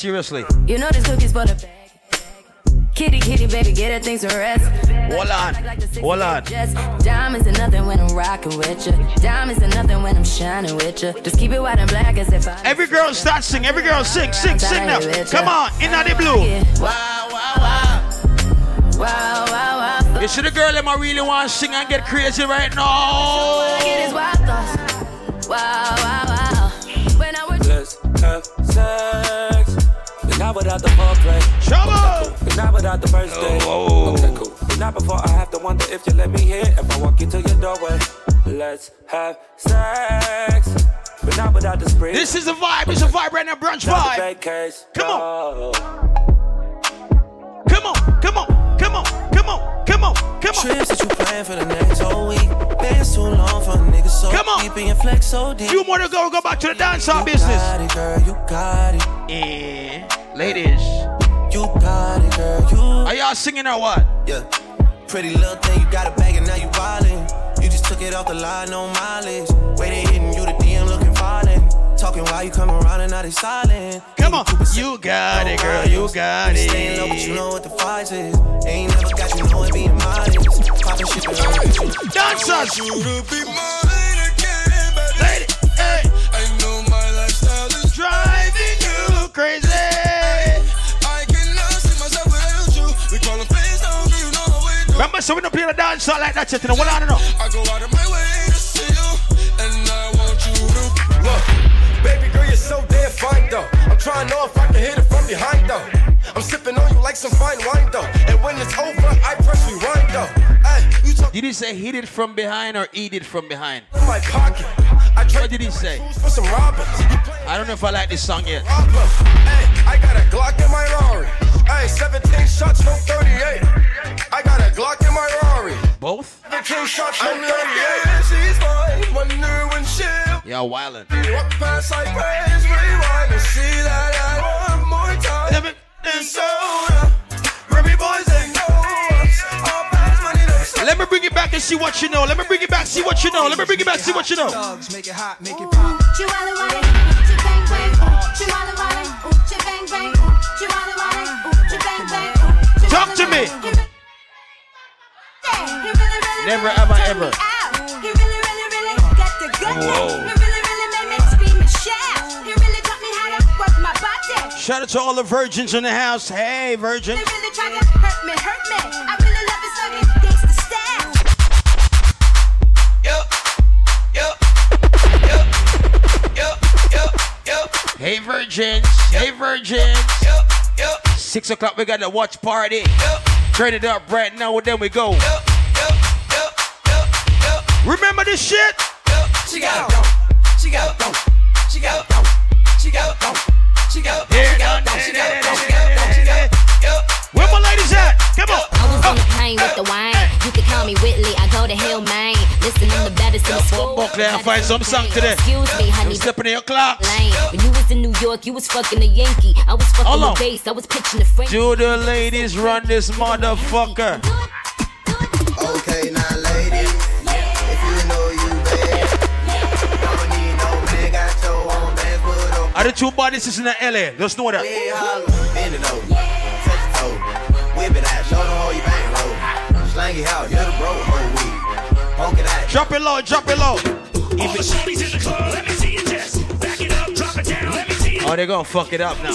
Seriously. You know this cookie's for the bag. Kitty, kitty, baby, get her things to rest. Hold on. Hold on. Just diamonds are nothing when I'm rocking with you. Diamonds are nothing when I'm shining with you. Just keep it white and black as if I. Every girl start sing. Every girl sing, sing, sing now. Come on, in on the blue. Wow, wow, wow. Wow, wow, wow. You see the girl them I really want to sing and get crazy right now. All I get is wild thoughts. Wow, wow, wow. When I was Let's have sex. But not without the foreplay. Trouble. But not without the first day. Oh, okay, cool. But not before I have to wonder if you let me in. If I walk into your doorway. Let's have sex. But not without the spring. This is a vibe. It's a vibe right now, brunch Not vibe. case. Come on. Come on, come on, come on, come on, come on, come on. Trips that you plan for the next whole week. Bands too long for a nigga so Come on. deep and your flex so deep. Few more to go. Go back to the dancehall You business. got it, girl. You got it. Yeah, ladies. You got it, girl. You. Are y'all singing or what? Yeah. Pretty little thing, you got a bag and now you wildin'. You just took it off the line, no mileage. Waiting, hitting you the DM looking falling. Talking while you come around and now they silent. Come on. You got it, girl. You got Staying low, but you it. know what the fight is. Ain't never got you knowing being modest. Poppin' shit around. Dancers. You to be mine again, baby. Lady, hey. I know my lifestyle is Driving you crazy. Remember, so we don't play the dance hall like that shit, You know what I don't know. I go out of my way to see you, and I want you to look. Baby girl, you're so damn fine though. I'm trying to know if I can hit it from behind though. I'm sipping on you like some fine wine though. And when it's over, I press rewind though. Ay, you talk- did he say hit it from behind or eat it from behind? In my pocket. I what did he say? For some robbers. I don't know if I like this song yet. Ay, I got a Glock in my Rari. Hey, 17 shots, no 38. I got a Glock in my Rari. Both? 17 shots, no 38. She's mine. Wonder when she'll Yeah, wildin'. walk past like praise, rewind and see that I one more time. It's soda. Remy boys and goes. All bags, money, no soda. Let me bring it back and see what you know. Let me bring it back, see what you know. Let me bring it back, see what you know. Dogs, make it hot, make it pop. Talk to me. He really, really, Never have I ever. out. He really, really, really got the good Whoa. He really, really made me scream and shout. He really taught me how to work my body. Shout out to all the virgins in the house. Hey, virgin. He really tried to hurt me, hurt me. I really love his fucking gangsta style. Hey, virgins. Hey, virgins. Six o'clock, we got the watch party. Turn it up right now, and then we go. Remember this shit? She got it, she got it, she got it, she got it, she got it, Here, she got it, she got it, she got it, she got it. Where my ladies at? Come on. I on the plane with the wine. You can call me Whitley. I go to Hill, Maine. Listen, I'm the baddest in the school. Buckley, I find some song today. Excuse me, honey. I'm stepping in your clock. Lane. When you was in New York, you was fucking a Yankee. I was fucking Hold the on. bass. I was pitching the French. Do the ladies run this motherfucker? Okay, now ladies, if you know you bad, don't need no man, got your own bands, put on Are the two bodies is in the LA? Just know that. Roll, slang it out, you're the bro, whole week, poke it out. Drop it low, drop it low. All the shorties in the club, let me see you just back it up, drop it down, let me see you Oh, they're gonna fuck it up now.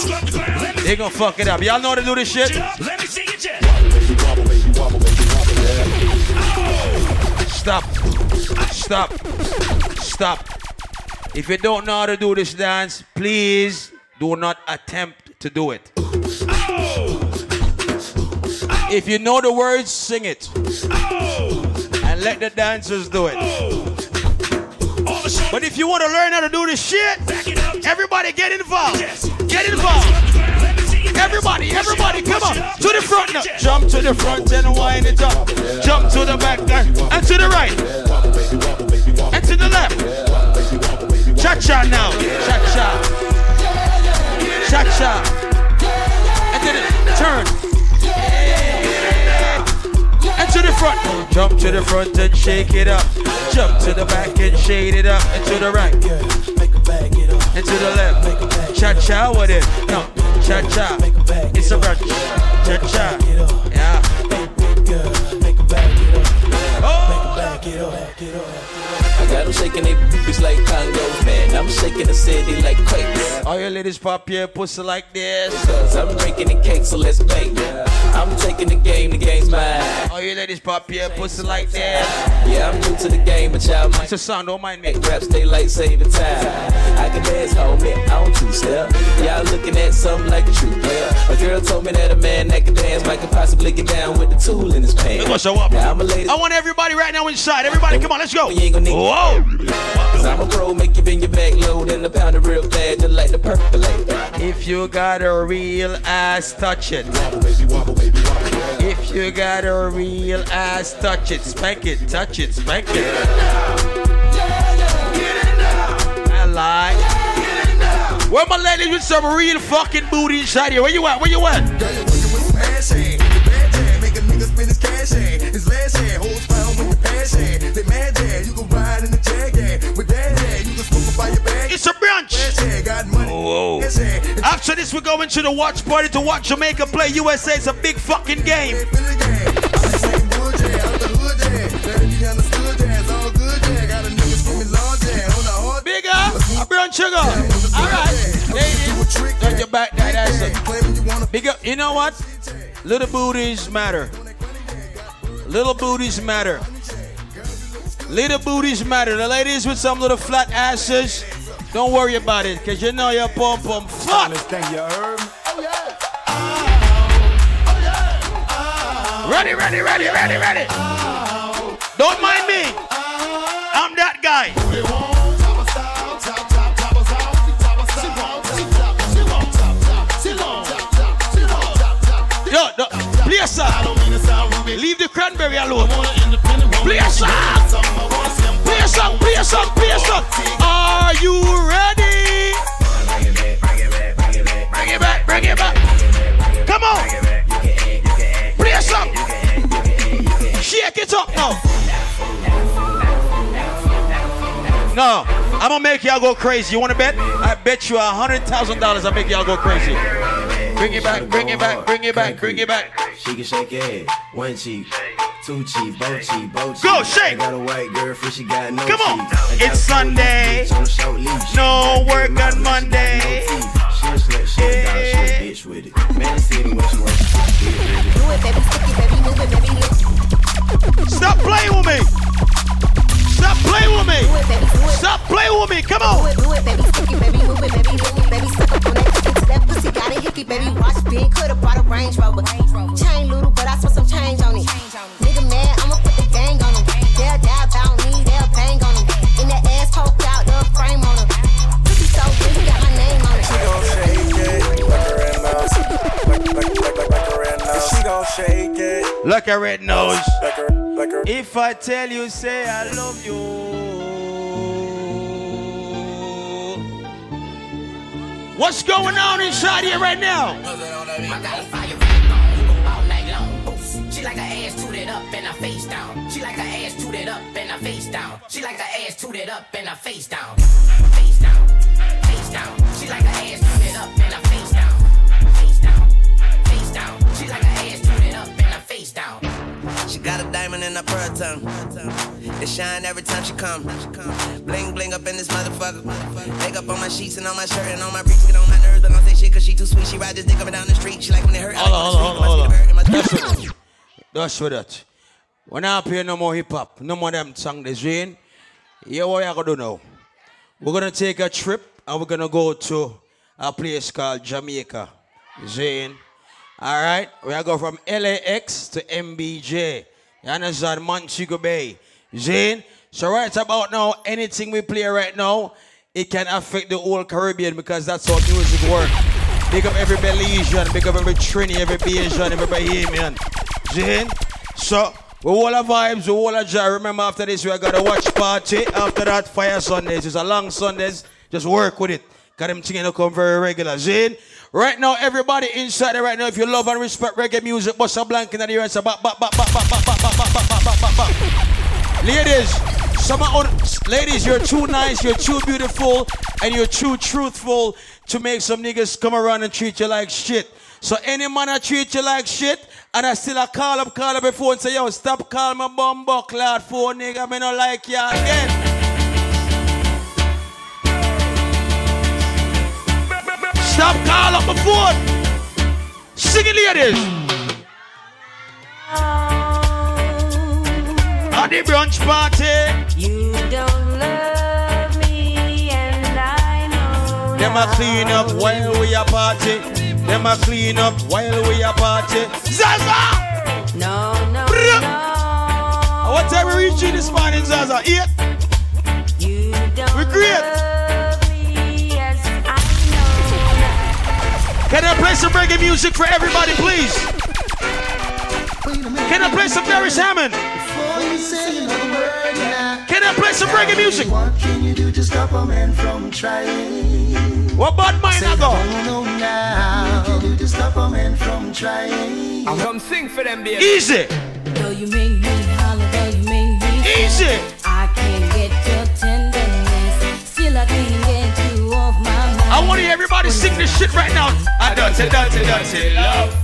They're gonna fuck it up. Y'all know how to do this shit? let me see you just. Stop. Stop. Stop. If you don't know how to do this dance, please do not attempt to do it. Oh. If you know the words, sing it. And let the dancers do it. But if you want to learn how to do this shit, everybody get involved. Get involved. Everybody, everybody, come on. To the front now. Jump to the front and wind it up. Jump to the back and, and to the right. And to the left. Cha cha now. Cha cha. Cha cha. And then turn. And to the front. Jump to the front and shake it up. Jump to the back and shade it up. And to the right. And to the left. Cha cha with it. No. Cha cha. It's a brunch. Cha cha. Yeah. I got them shaking they boobies like Congos, man. I'm shaking the city like quakes. All your ladies pop your pussy like this. Cause I'm drinking the cake, so let's bake. I'm taking the game, the game's mine. All your ladies pop your pussy like that. Yeah, I'm new to the game, but y'all might. It's a song, don't mind me. Rap stay like saving time. I can dance, homie, I don't two step. Y'all looking at something like a true player. A girl told me that a man that can dance might could possibly get down with the tool in his pants. Let's go show up. Now I'm a lady. I want everybody right now inside. Everybody, come on, let's go. You ain't gonna need Whoa. Cause I'm a pro, make you bend your back load and the pounder real fast, just like the percolate. If you got a real ass, touch it. If you got a real ass, touch it, spank it, touch it, spank it. I lie. Where my ladies with some real fucking booty inside here? Where you at? Where you at? It's a brunch. Yeah, got money. Whoa. After this, we're going to the watch party to watch Jamaica play USA. It's a big fucking game. Bigger, a brown sugar. All right, ladies, turn your back that ass up. Bigger, you know what? Little booties matter. Little booties matter. Little booties matter. The ladies with some little flat asses, don't worry about it, cause you know your pom pom flat. Ready, ready, ready, ready, ready. Don't mind me. I'm that guy. Yo, no, play a song. Leave the cranberry alone. Play a song. Play a song, play a song, play a song. Are you ready? Bring it back, bring it back. bring it back. Come on. Play a song. Shake it up now. No, I'm gonna make y'all go crazy. You wanna bet? I bet you a hundred thousand dollars I'll make y'all go crazy. Bring it back, bring it back, bring it back, bring it back. She can shake it, one cheek, Tucci, Bochi, Bochi. Go shake. I got a white girlfriend, she got no Come on. It's Sunday. No work on Monday. She'll she'll she'll bitch with it. Man, see the. Do it, baby, baby, move it, baby. Stop playing with me. Stop playing with me. Stop playing with me. Come on. Do it, baby, it, baby, move it, baby, suck up on that pussy, got a hickey, baby, watch big, coulda brought a Range Rover. Chain little, but I spent some change on it. Nigga mad, I'ma put the gang on him. They'll die about me, they'll bang on him. In that ass poked out, the frame on him. Pussy so good, he got my name on it. She gon' shake it, like a red nose, like, like, like, like, like a red nose. She gon' shake it. Like a red nose. Like her, like her. If I tell you, say I love you. What's going on inside here right now? She like her ass tooted up and her face down. She like her ass tooted up and her face down. She like her ass tooted up and her face down. Face down, face down. She like her ass tooted up and her face down. Got a diamond in her pearl tongue. It shine every time she come. Bling bling up in this motherfucker. Makeup on my sheets and on my shirt and on my briefs. Get on my nerves, but don't say shit cause she too sweet. She ride this dick up and down the street. She like when it hurt. Hold on, it hold on, hold on. That's see the in my- what. That's what that. When I play no more hip hop, no more them song this rain. Yeah, what you gonna do now? We're gonna take a trip and we're gonna go to a place called Jamaica. Zane. All right, we are go from LAX to MBJ. You understand, Montego Bay. Zane. So right about now, anything we play right now, it can affect the whole Caribbean because that's how music works. Big up every Belizean, big up every Trini, every Bajan, every Bahamian. Zane. So we all our vibes, we all our joy. Remember after this, we are gonna watch party. After that, fire Sundays. It's a long Sundays. Just work with it. Got them things to come very regular. Zane. Right now, everybody inside there right now, if you love and respect reggae music, bust a blank in the ear and say, bop, bop, bop, bop, bop, bop, bop, bop, bop, bop, bop, bop, bop. Ladies, some on, ladies, you're too nice, you're too beautiful, and you're too truthful to make some niggas come around and treat you like shit. So any man that treat you like shit, and I still a call up, call up before and say, yo, stop calling my bum buckler for nigga, me not like you again. Stop call up my phone. Sing it, ladies. Oh. At the brunch party. You don't love me, and I know. Them a clean up while we a party. Them a clean up while we a party. Zaza! No, no, Brr. no. What time we reaching this morning, Zaza? Eight? You don't We great. Can I play some reggae music for everybody, please? Can I play some Beres Hammond? Can I play some reggae music? What can you do to stop a man from trying? What bad mind I go? Now. What can you do to stop a man from trying? I'm come sing for them, baby. Easy. Though mind. I want to hear everybody sing this shit right now. I dirty, dirty, dirty love.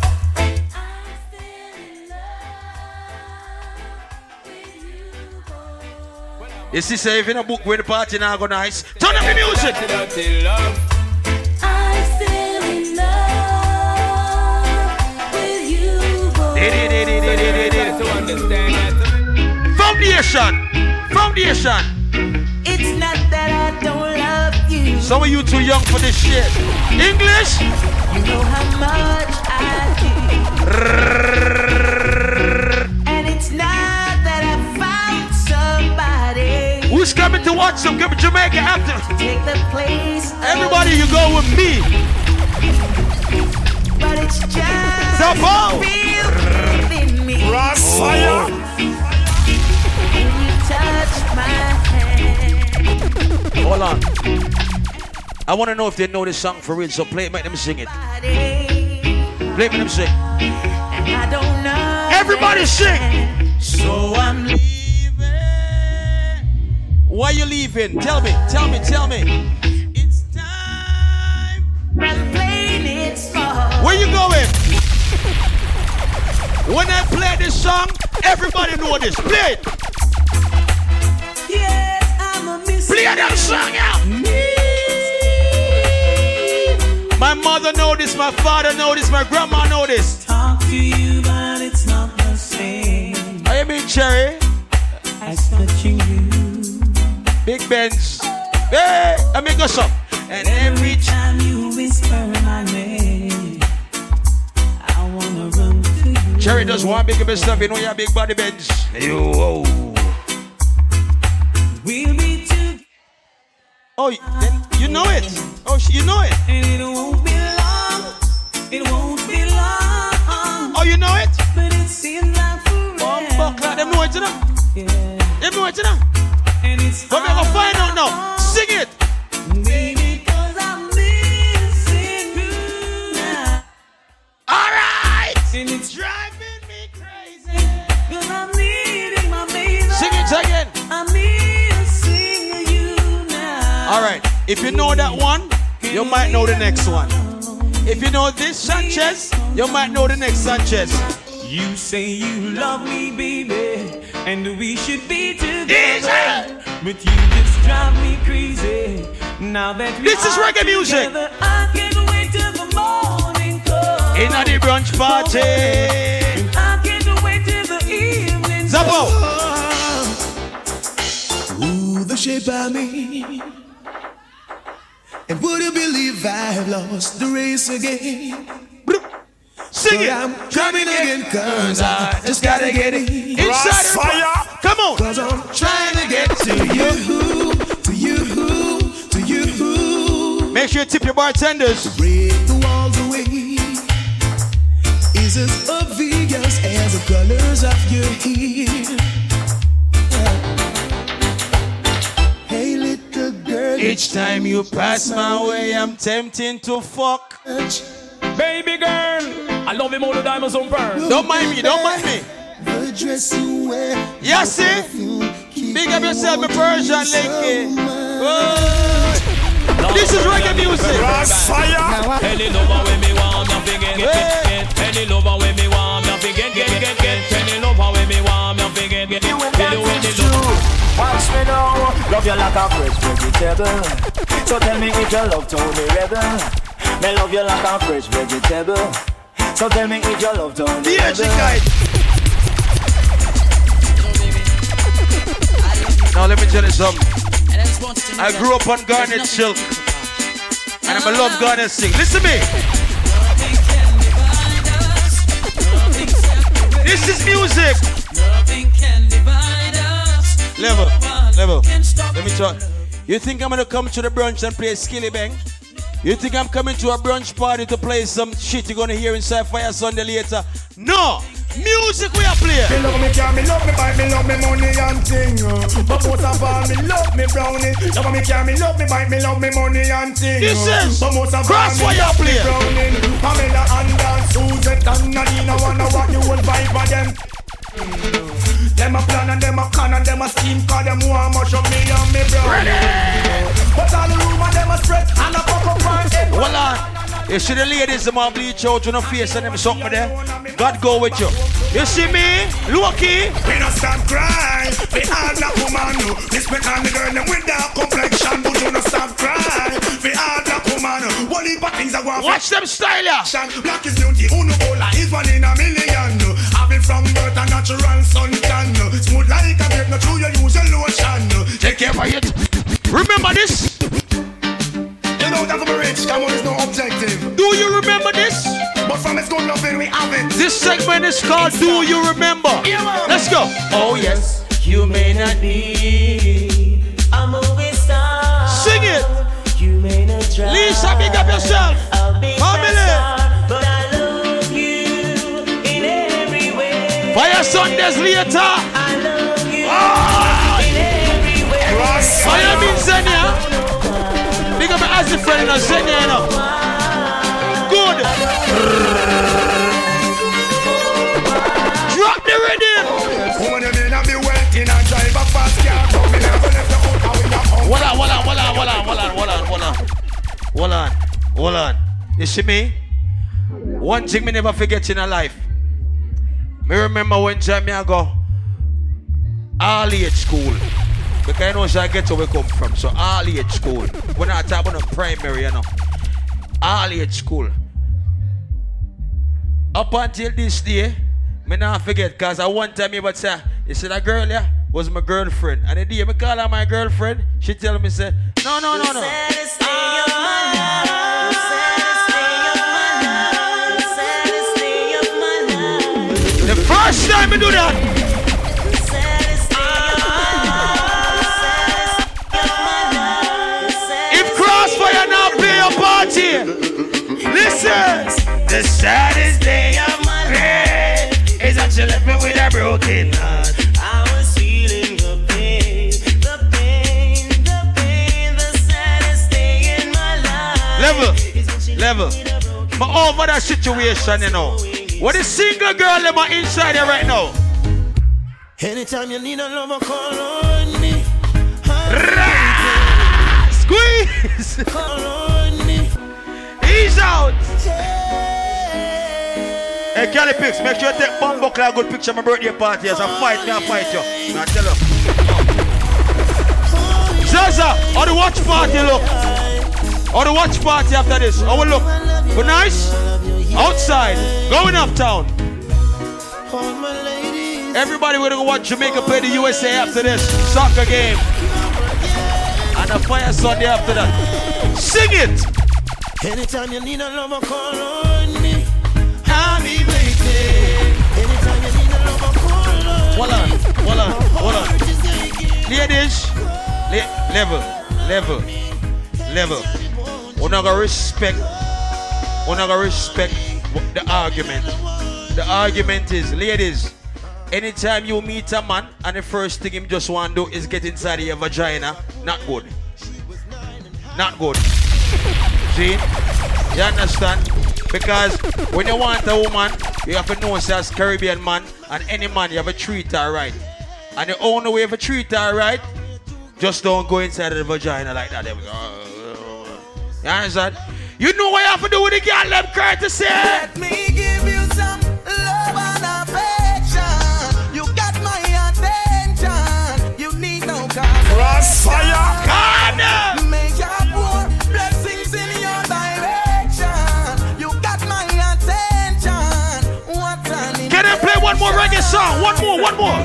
You see, say if in a book where the party now go nice, turn up the music. I'm still in love with you, boy. Foundation. Foundation. It's some of you too young for this shit. English? You know how much I need. and it's not that I found somebody. Who's coming to watch them? Come Jamaica after. Take the place. Everybody, you go with me. But it's just Zapo. within me. Ross fire. Hold on. I want to know if they know this song for real, so play it, make them sing it. Play it, make them sing. And I don't know. Everybody sing. So I'm leaving. Why you leaving? Tell me, tell me, tell me. It's time for the playing it small. Where you going? When I play this song, everybody know this. Play it. Yes, I'm a miss. Play that song out. My mother know this, my father know this, my grandma know this. Talk to you, but it's not the same. I mean, Cherry. As touching you. Big Benz. Hey, I make us up. And Every time you whisper my name, I wanna run to you. Cherry does one big best stuff, you know your big body Benz. Yo, oh. We'll be together. Oh, then you know it. Oh, you know it. It won't be long. Oh, you know it? But it seems like forever. Them know it, you know? Yeah. Them know it, you know? And it's But we gonna find out now. Sing it. Baby, cause I'm missing you now. Alright. And it's driving me crazy. Cause I'm needing my baby. Sing it again. I'm missing you now. Alright. If you know that one, you might know the next one. If you know this Sanchez, you might know the next Sanchez. You say you love me, baby, and we should be together. But you just drive me crazy. Now that we This is are reggae music. together, I can't wait till the morning comes. In the brunch party. I can't wait till the evening. Zappo. Ooh, the shape of me. And would you believe I've lost the race again? Sing but it. I'm coming again, cause I just gotta get in. Inside fire. Come on. Cause I'm trying to get to you, to you, to you. Make sure you tip your bartenders. Break the walls away. Is it as obvious as the colors of your hair. Each time you pass my way, I'm tempting to fuck. Baby girl, I love him all the diamonds on burn. Don't mind me, don't mind me. The dress you wear. You see? Big up yourself, my Persian lady. Oh. This is reggae music. Any lover when me want, me fi get, get, get. Any lover when me want, me fi get, get, get, get. Watch me now, love you like a fresh vegetable. So tell me if you love Tony Rebel. Me love you like a fresh vegetable. So tell me if you love Tony Yeah, Rebel. guy. Now let me tell you something. I grew up on Garnet Silk. And I'm a love Garnet Sing. Listen to me. This is music. Level, level. Let me talk. You think I'm gonna come to the brunch and play Skillibeng? You think I'm coming to a brunch party to play some shit you're gonna hear inside Fire Sunday later? No! Music we are playing! Me love me car, me love me bike, me love me money and thing. But most of all, me love me brownie. Love me car, me love me bike, me love me money and thing. This is but most of Krossfayah love me Pamela and Dan, Suzette and Nadine, wanna walk the whole vibe of them. Them a plan and them a con and them a scheme Cause them want much of me and me brownie But all the rumor them a spread and a pop up it Hold on. You see the ladies, them all bleach out on the face and them something there. God go with you. You see me, Loki. We not stop cry. We all black woman no. Respect on the girl them with dark complexion, but do not stop cry. We all black woman. One heap of things I want. Watch them style ya. Black is beauty. Uno cola is one in a million. Have it from birth a natural suntan. Smooth like a grape, no true you use your lotion. Take care of it. Remember this? You know that for rich, come on, it's no objective. Do you remember this? But from it's good loving, we have it. This segment is called Do You Remember? Yeah, man. Let's go. Oh yes, you may not be a movie star. Sing try. Lisa, big up yourself. I'll be Family. that star, but I love you in every way. Fire Sundays later. Means Zenia. Big up my Azzy friend in a Zenia, you know. Good. Drop the rhythm. Woman, you mean I be waiting and drive a fast car. Come in and left the foot out with your own. Hold on, hold on, hold on, hold on, hold on, hold on, hold on. Hold on, hold on. You see me? One thing me never forget in a life. Me remember one time me I go all age school. Because I know I get where we come from. So all age school. We're not talking about primary, you know. All age school. Up until this day, me not forget because I one time me but say, you see that girl yeah, was my girlfriend. And the day me call her my girlfriend, she tell me say, no, no, no, no. The first time me do that, party, listen. The saddest day of my life is that you left me with a broken heart. I was feeling the pain, the pain, the pain, the saddest day in my life. Level, level. But over that situation, you know. What is single girl them are inside here right now? Anytime you need a lover, call on me. Squeeze! Call on me. Ease out! Hey, Cali Pix, make sure you take Bumbo a good picture of my birthday party as a fight me and fight you. Now tell you. Zaza, how the watch party look? How the watch party after this? How we look? Good nice? Outside, going uptown. Everybody we're gonna watch Jamaica play the USA after this soccer game. And a fire Sunday after that. Sing it! Anytime you need a lover, call on me. I'll be waiting. Anytime you need a lover, call on Hold on, hold on, hold on. Ladies, le- level, level, level. We're not gonna respect, we're not gonna respect the argument. The argument is, ladies, anytime you meet a man and the first thing him just want to do is get inside of your vagina, not good. Not good. See? You understand? Because when you want a woman, you have to know say as a Caribbean man and any man you have to treat her right. And the only way to treat her right, just don't go inside of the vagina like that. There we go. You understand? You know what you have to do with the girl them courtesy. Let me give you some love and affection. You got my attention. You need no Krossfayah. Corner. Reggae song? One more, one more.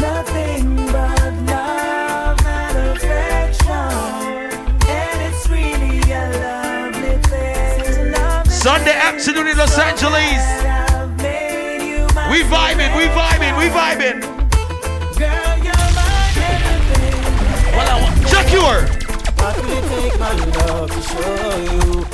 Nothing but love and affection. And it's really a lovely thing to Sunday afternoon in Los Angeles. We vibing, we vibing, we vibing. Girl, you're my everything. Well, I Secure. What will it take my love to show you?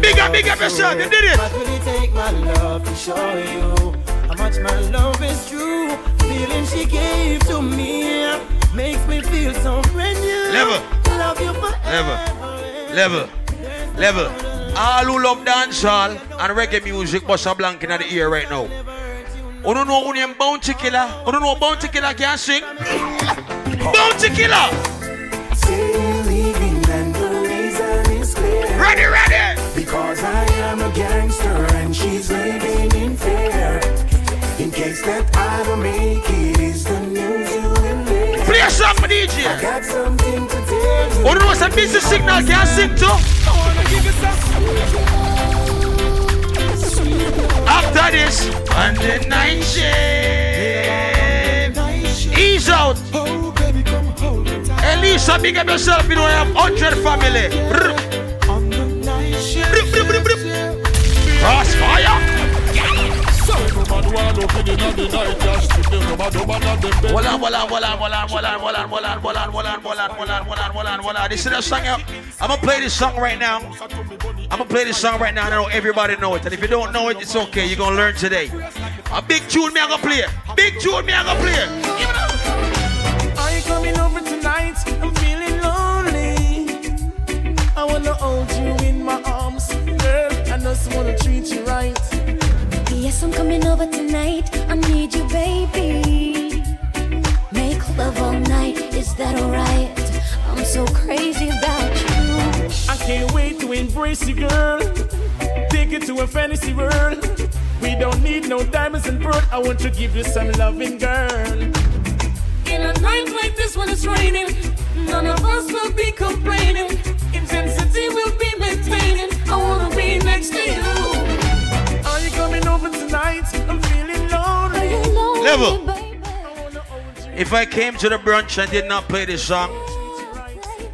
Big up, big up yourself, you did it. What will it take my love to show you? How much my love is true. Feeling she gave to me makes me feel so brand new. Level. Love you forever. Level, level, level. All who love dancehall and reggae music, bust a blank in the ear right now. You don't know who name Bounty Killer? You don't know Bounty Killer can sing? Bounty Killer! leaving and the reason is clear. Ready, ready! Because I am a gangster and she's living in fear. In case that I don't make it, is the news you will hear. Play a song, my DJ. I got something to tell you. You don't know some busy signal can sing too? I wanna give you some After this, on the night shift, ease out. Oh, Elisa, big up yourself, you know I have 100 family. Brr. Krossfayah. Want looking in the night, just sit them them on, hold on, hold on, hold on, hold on, hold on, hold on, hold on, hold on, hold on. This is the song. I'm gonna play this song right now. I'm gonna play this song right now. I know everybody know it, and if you don't know it, it's okay. You're gonna learn today. A big tune, me I'm gonna play. Big tune, me I'm gonna play. Are you coming over tonight? I'm feeling lonely. I wanna hold you in my arms, girl. I just wanna treat you right. Yes, I'm coming over tonight. I need you, baby. Make love all night. Is that alright? I'm so crazy about you. I can't wait to embrace you, girl. Take it to a fantasy world. We don't need no diamonds and pearl. I want to give you some loving, girl. In a night like this when it's raining, none of us will be complaining. Intensity will be maintaining. I wanna be next to you. Are you coming over tonight? I'm feeling lonely. Level. If I came to the brunch and did not play this song,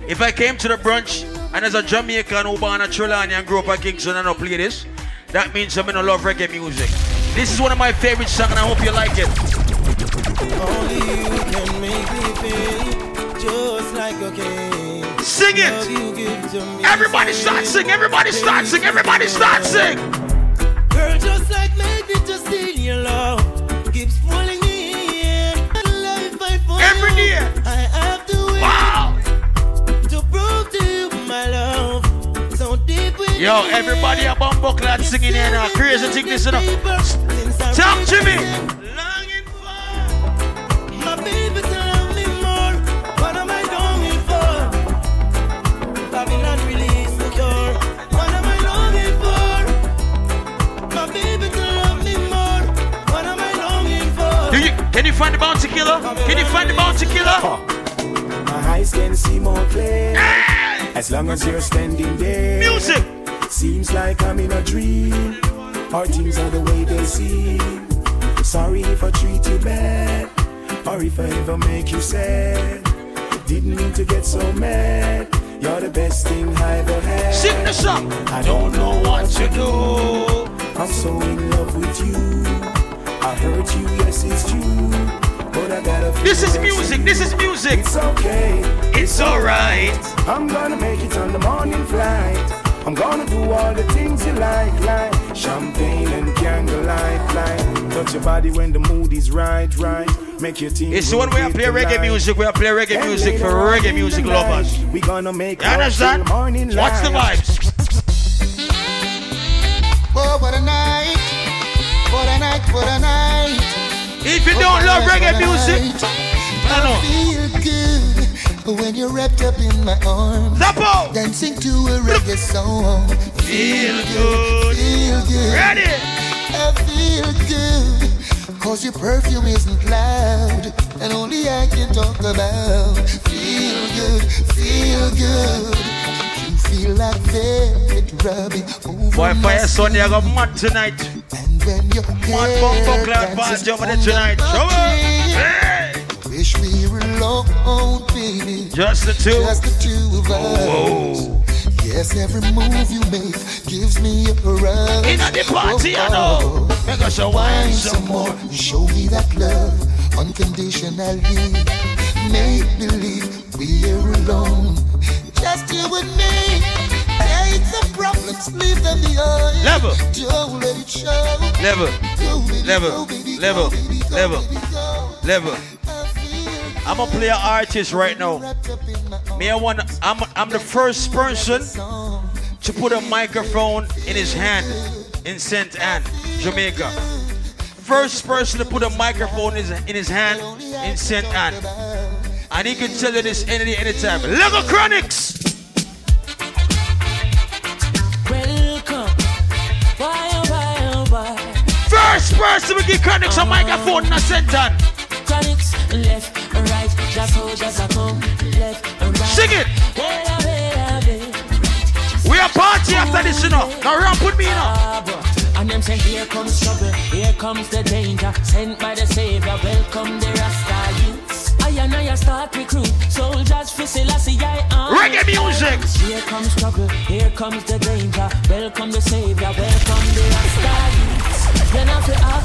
if I came to the brunch and as a Jamaican who born in Trelawny and grew up in Kingston and I play this, that means I'm in a love reggae music. This is one of my favorite songs and I hope you like it. Only you can make me feel just like a king. Sing it. Love you give to me Everybody start sing. Everybody start sing. Everybody start sing. Girl, just like magnet, steal your love. Keeps pulling me in. Life I for Every you. day. I have to Wow. to prove to you my love. So deep with Yo, everybody a bumbo clad singing here now. Crazy thing this, you know. Talk can you find the bounty killer? Can you find the bounty killer? My eyes can see more clear. As long as you're standing there. Music. Seems like I'm in a dream. Our things are the way they seem. Sorry if I treat you bad. Or if I ever make you sad. Didn't mean to get so mad. You're the best thing I ever had. Sing the song. I don't know what to do. I'm so in love with you. I hurt you, yes, it's true. But I gotta This is music. This is music. It's okay. It's alright. I'm gonna make it on the morning flight. I'm gonna do all the things you like, like champagne and candlelight, like touch your body when the mood is right, right. Make your team. It's the one where I play reggae music. We I play reggae music for reggae music lovers. We gonna make You understand? love till morning Watch the vibes. What a night. What a night. If you don't love reggae music. I know. feel good when you're wrapped up in my arms. Zapo. Dancing to a reggae song. Feel good. Feel good. Ready. I feel good. Cause your perfume isn't loud. And only I can talk about. Feel good. Feel good. You feel like velvet rubbing over Boy, Fire Sunday, I got mad tonight. When your Mad bumper cloud party over there on tonight. Show. Hey. Wish we were alone, baby. Just the two. Just the two of us. Whoa. Yes, every move you make gives me a rush. In the party, I know. Oh, make us a wine some more. You show me that love unconditionally. Make believe we're alone. Just you and me. Take the problems, leave them behind. Level. Don't let it show. Level. Go, baby, Level. go, baby, go, Level. baby, go, Level. baby, go. Level. I'm a player artist right now. Me, I want. I'm. I'm the first person to put a microphone in his hand in Saint Ann, Jamaica. First person to put a microphone in his, in his hand in Saint Ann, and he can tell you this any day, anytime. Lego Chronixx. Welcome. Why, oh, why, oh, why? First person to give Chronixx a microphone in Saint Ann. Chronixx, left, right, just how, just a come, left, right. Sing it. Ah, ah. We are party after this, you know. Now run, put me in. Ah, bro. And them say, here comes trouble, here comes the danger. Sent by the Savior, welcome the Rasta I I start recruit soldiers for Selassie I am. Reggae music. Here comes trouble, here comes the danger. Welcome the Savior, welcome the Rasta. Then I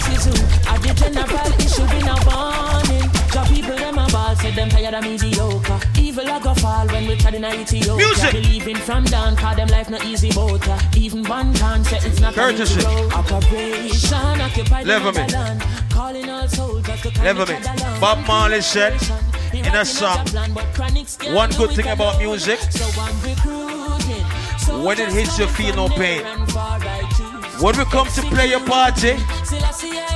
you to. At the general issue in a warning. The people them a ball said them tired of mediocre. Evil a go fall when we tried in Ethiopia. Music. Believing from down, cause them life no easy boat. uh. Even one can say it's not Courtesy. easy. Operation occupy the Level me. motherland. Calling all soldiers to come me. Bob Marley said in a song, one good thing about music, when it hits you feel no pain. When we come to play a party,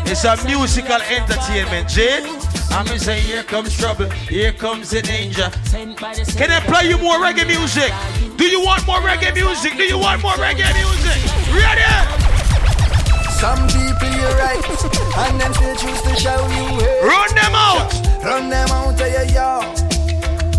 it's a musical entertainment, Jane. I'm gonna say, here comes trouble, here comes the danger. Can I play you more reggae music? Do you want more reggae music? Do you want more reggae music? Ready? Some people you right, and them still choose to show you hate. Run them out! Run them out of your yard.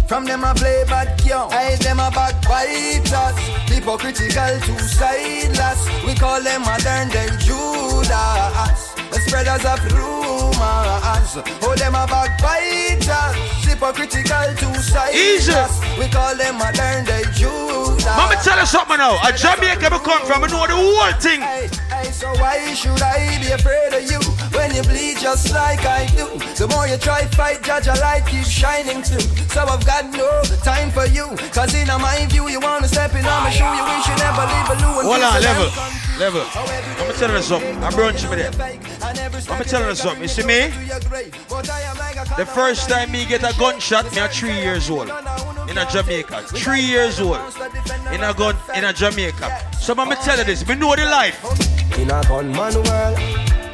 From them I play bad young. I them a backbiters. Hypocritical two sideless. We call them modern day Judas. Spreaders of rumors. Oh, them a backbiters. Hypocritical two sideless. We call them modern day Judas. Mama tell us something now. A Jamaica we come from, we know the whole thing. Hey, hey, so why should I be afraid of you when you bleed just like I do? The more you try fight, judge a light keeps shining through. So I've got no time for you. Cause in my view, you wanna step in on my shoe. You wish you never leave a loo Hold on, level. Level. I'm gonna tell you something. I'm brunching with it. I'm gonna tell you something. You see me? The first time me get a gunshot, me at three years old. In a Jamaica. Three years old. In a gun in a Jamaica. So I'm gonna tell you this. Me know the life. In a gunman world,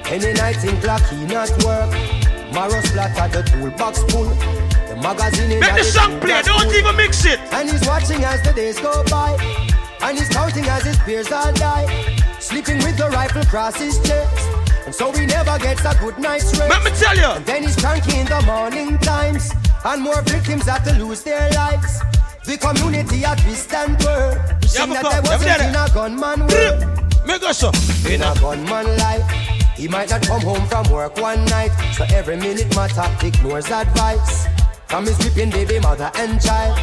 any night in clock he not work. Marrow splatter the toolbox full. The magazine in Make the song play. Don't even mix it. And he's watching as the days go by. And he's counting as his peers all die. Sleeping with the rifle across his chest. So he never gets a good night's rest. Let me tell you. And then he's cranky in the morning times. And more victims have to lose their lives. The community at twist and twirl. Wishing but that I wasn't in a gunman world. Make us up. In a gunman life. He might not come home from work one night. So every minute matter ignores advice. From his weeping baby mother and child.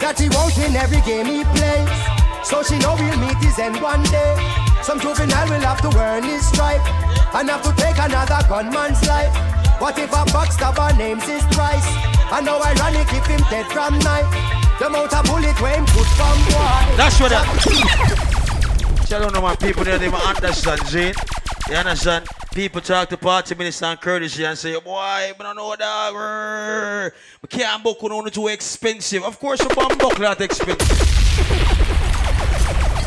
That he won't win every game he plays. So she know he'll meet his end one day. Some juvenile will have to earn his stripe. And have to take another gunman's life. What if a backstabber names his price? And how ironic if him dead from night. The amount of bullet when him put from boy. That's what I tell know my people they don't even understand, Zane. You understand? People talk to party minister and courtesy and say, boy, but I don't know that. We can't book on too expensive. Of course, a bomb book not expensive.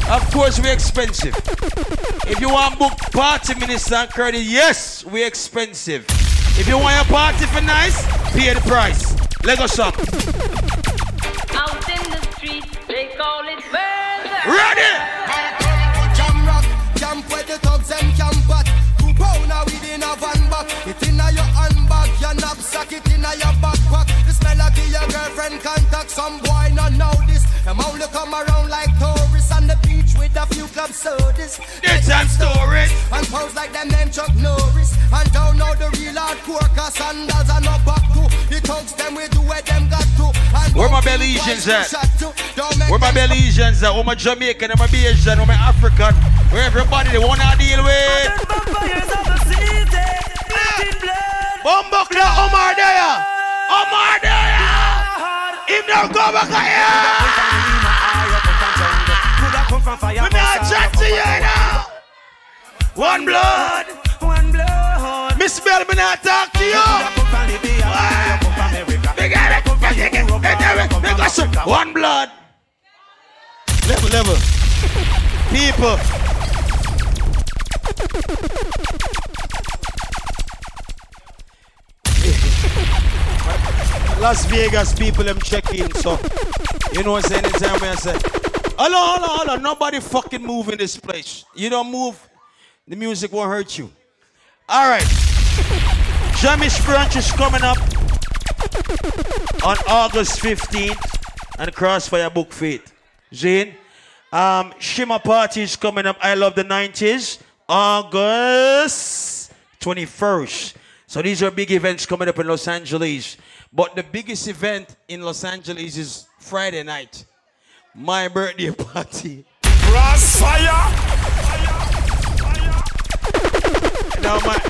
Of course, we're expensive. If you want book party minister and courtesy, yes, we're expensive. If you want your party for nice, pay the price. Lego song. Out in the street, they call it murder. Ready? Jam rock, camp where the thugs and camp at. Two pounder within a van back. It inna your handbag, your knapsack, it inna your backpack. This melody your girlfriend contact. Some boy not know this. Them only come around like tourists on the beach with a few club sodas. They tell stories. And pose like them name Chuck Norris. And don't know the real hardcore cause sandals are not back to. The thugs them we do what them got to. And Where my don't Belizeans at? to shot to. Don't make Where my them Belizeans at? Where my Jamaican? Where my Asian? Where my African? Where everybody they wanna deal with? Bumbo Clock Omar there! Omar there! Him now go back here! We not chat to you now! One blood! One blood. Miss Bell, me not talk to you! One blood! Level, level. People. Las Vegas people them check in, so you know what I'm saying? Anytime when I say, hello, hello, hello, nobody fucking move in this place. You don't move, the music won't hurt you. All right. Jamish Brunch is coming up on August 15th and Krossfayah Book Faith. Zane. Um, Shima Party is coming up. I love the 90s. August 21st. So these are big events coming up in Los Angeles. But the biggest event in Los Angeles is Friday night. My birthday party. Krossfayah. Now my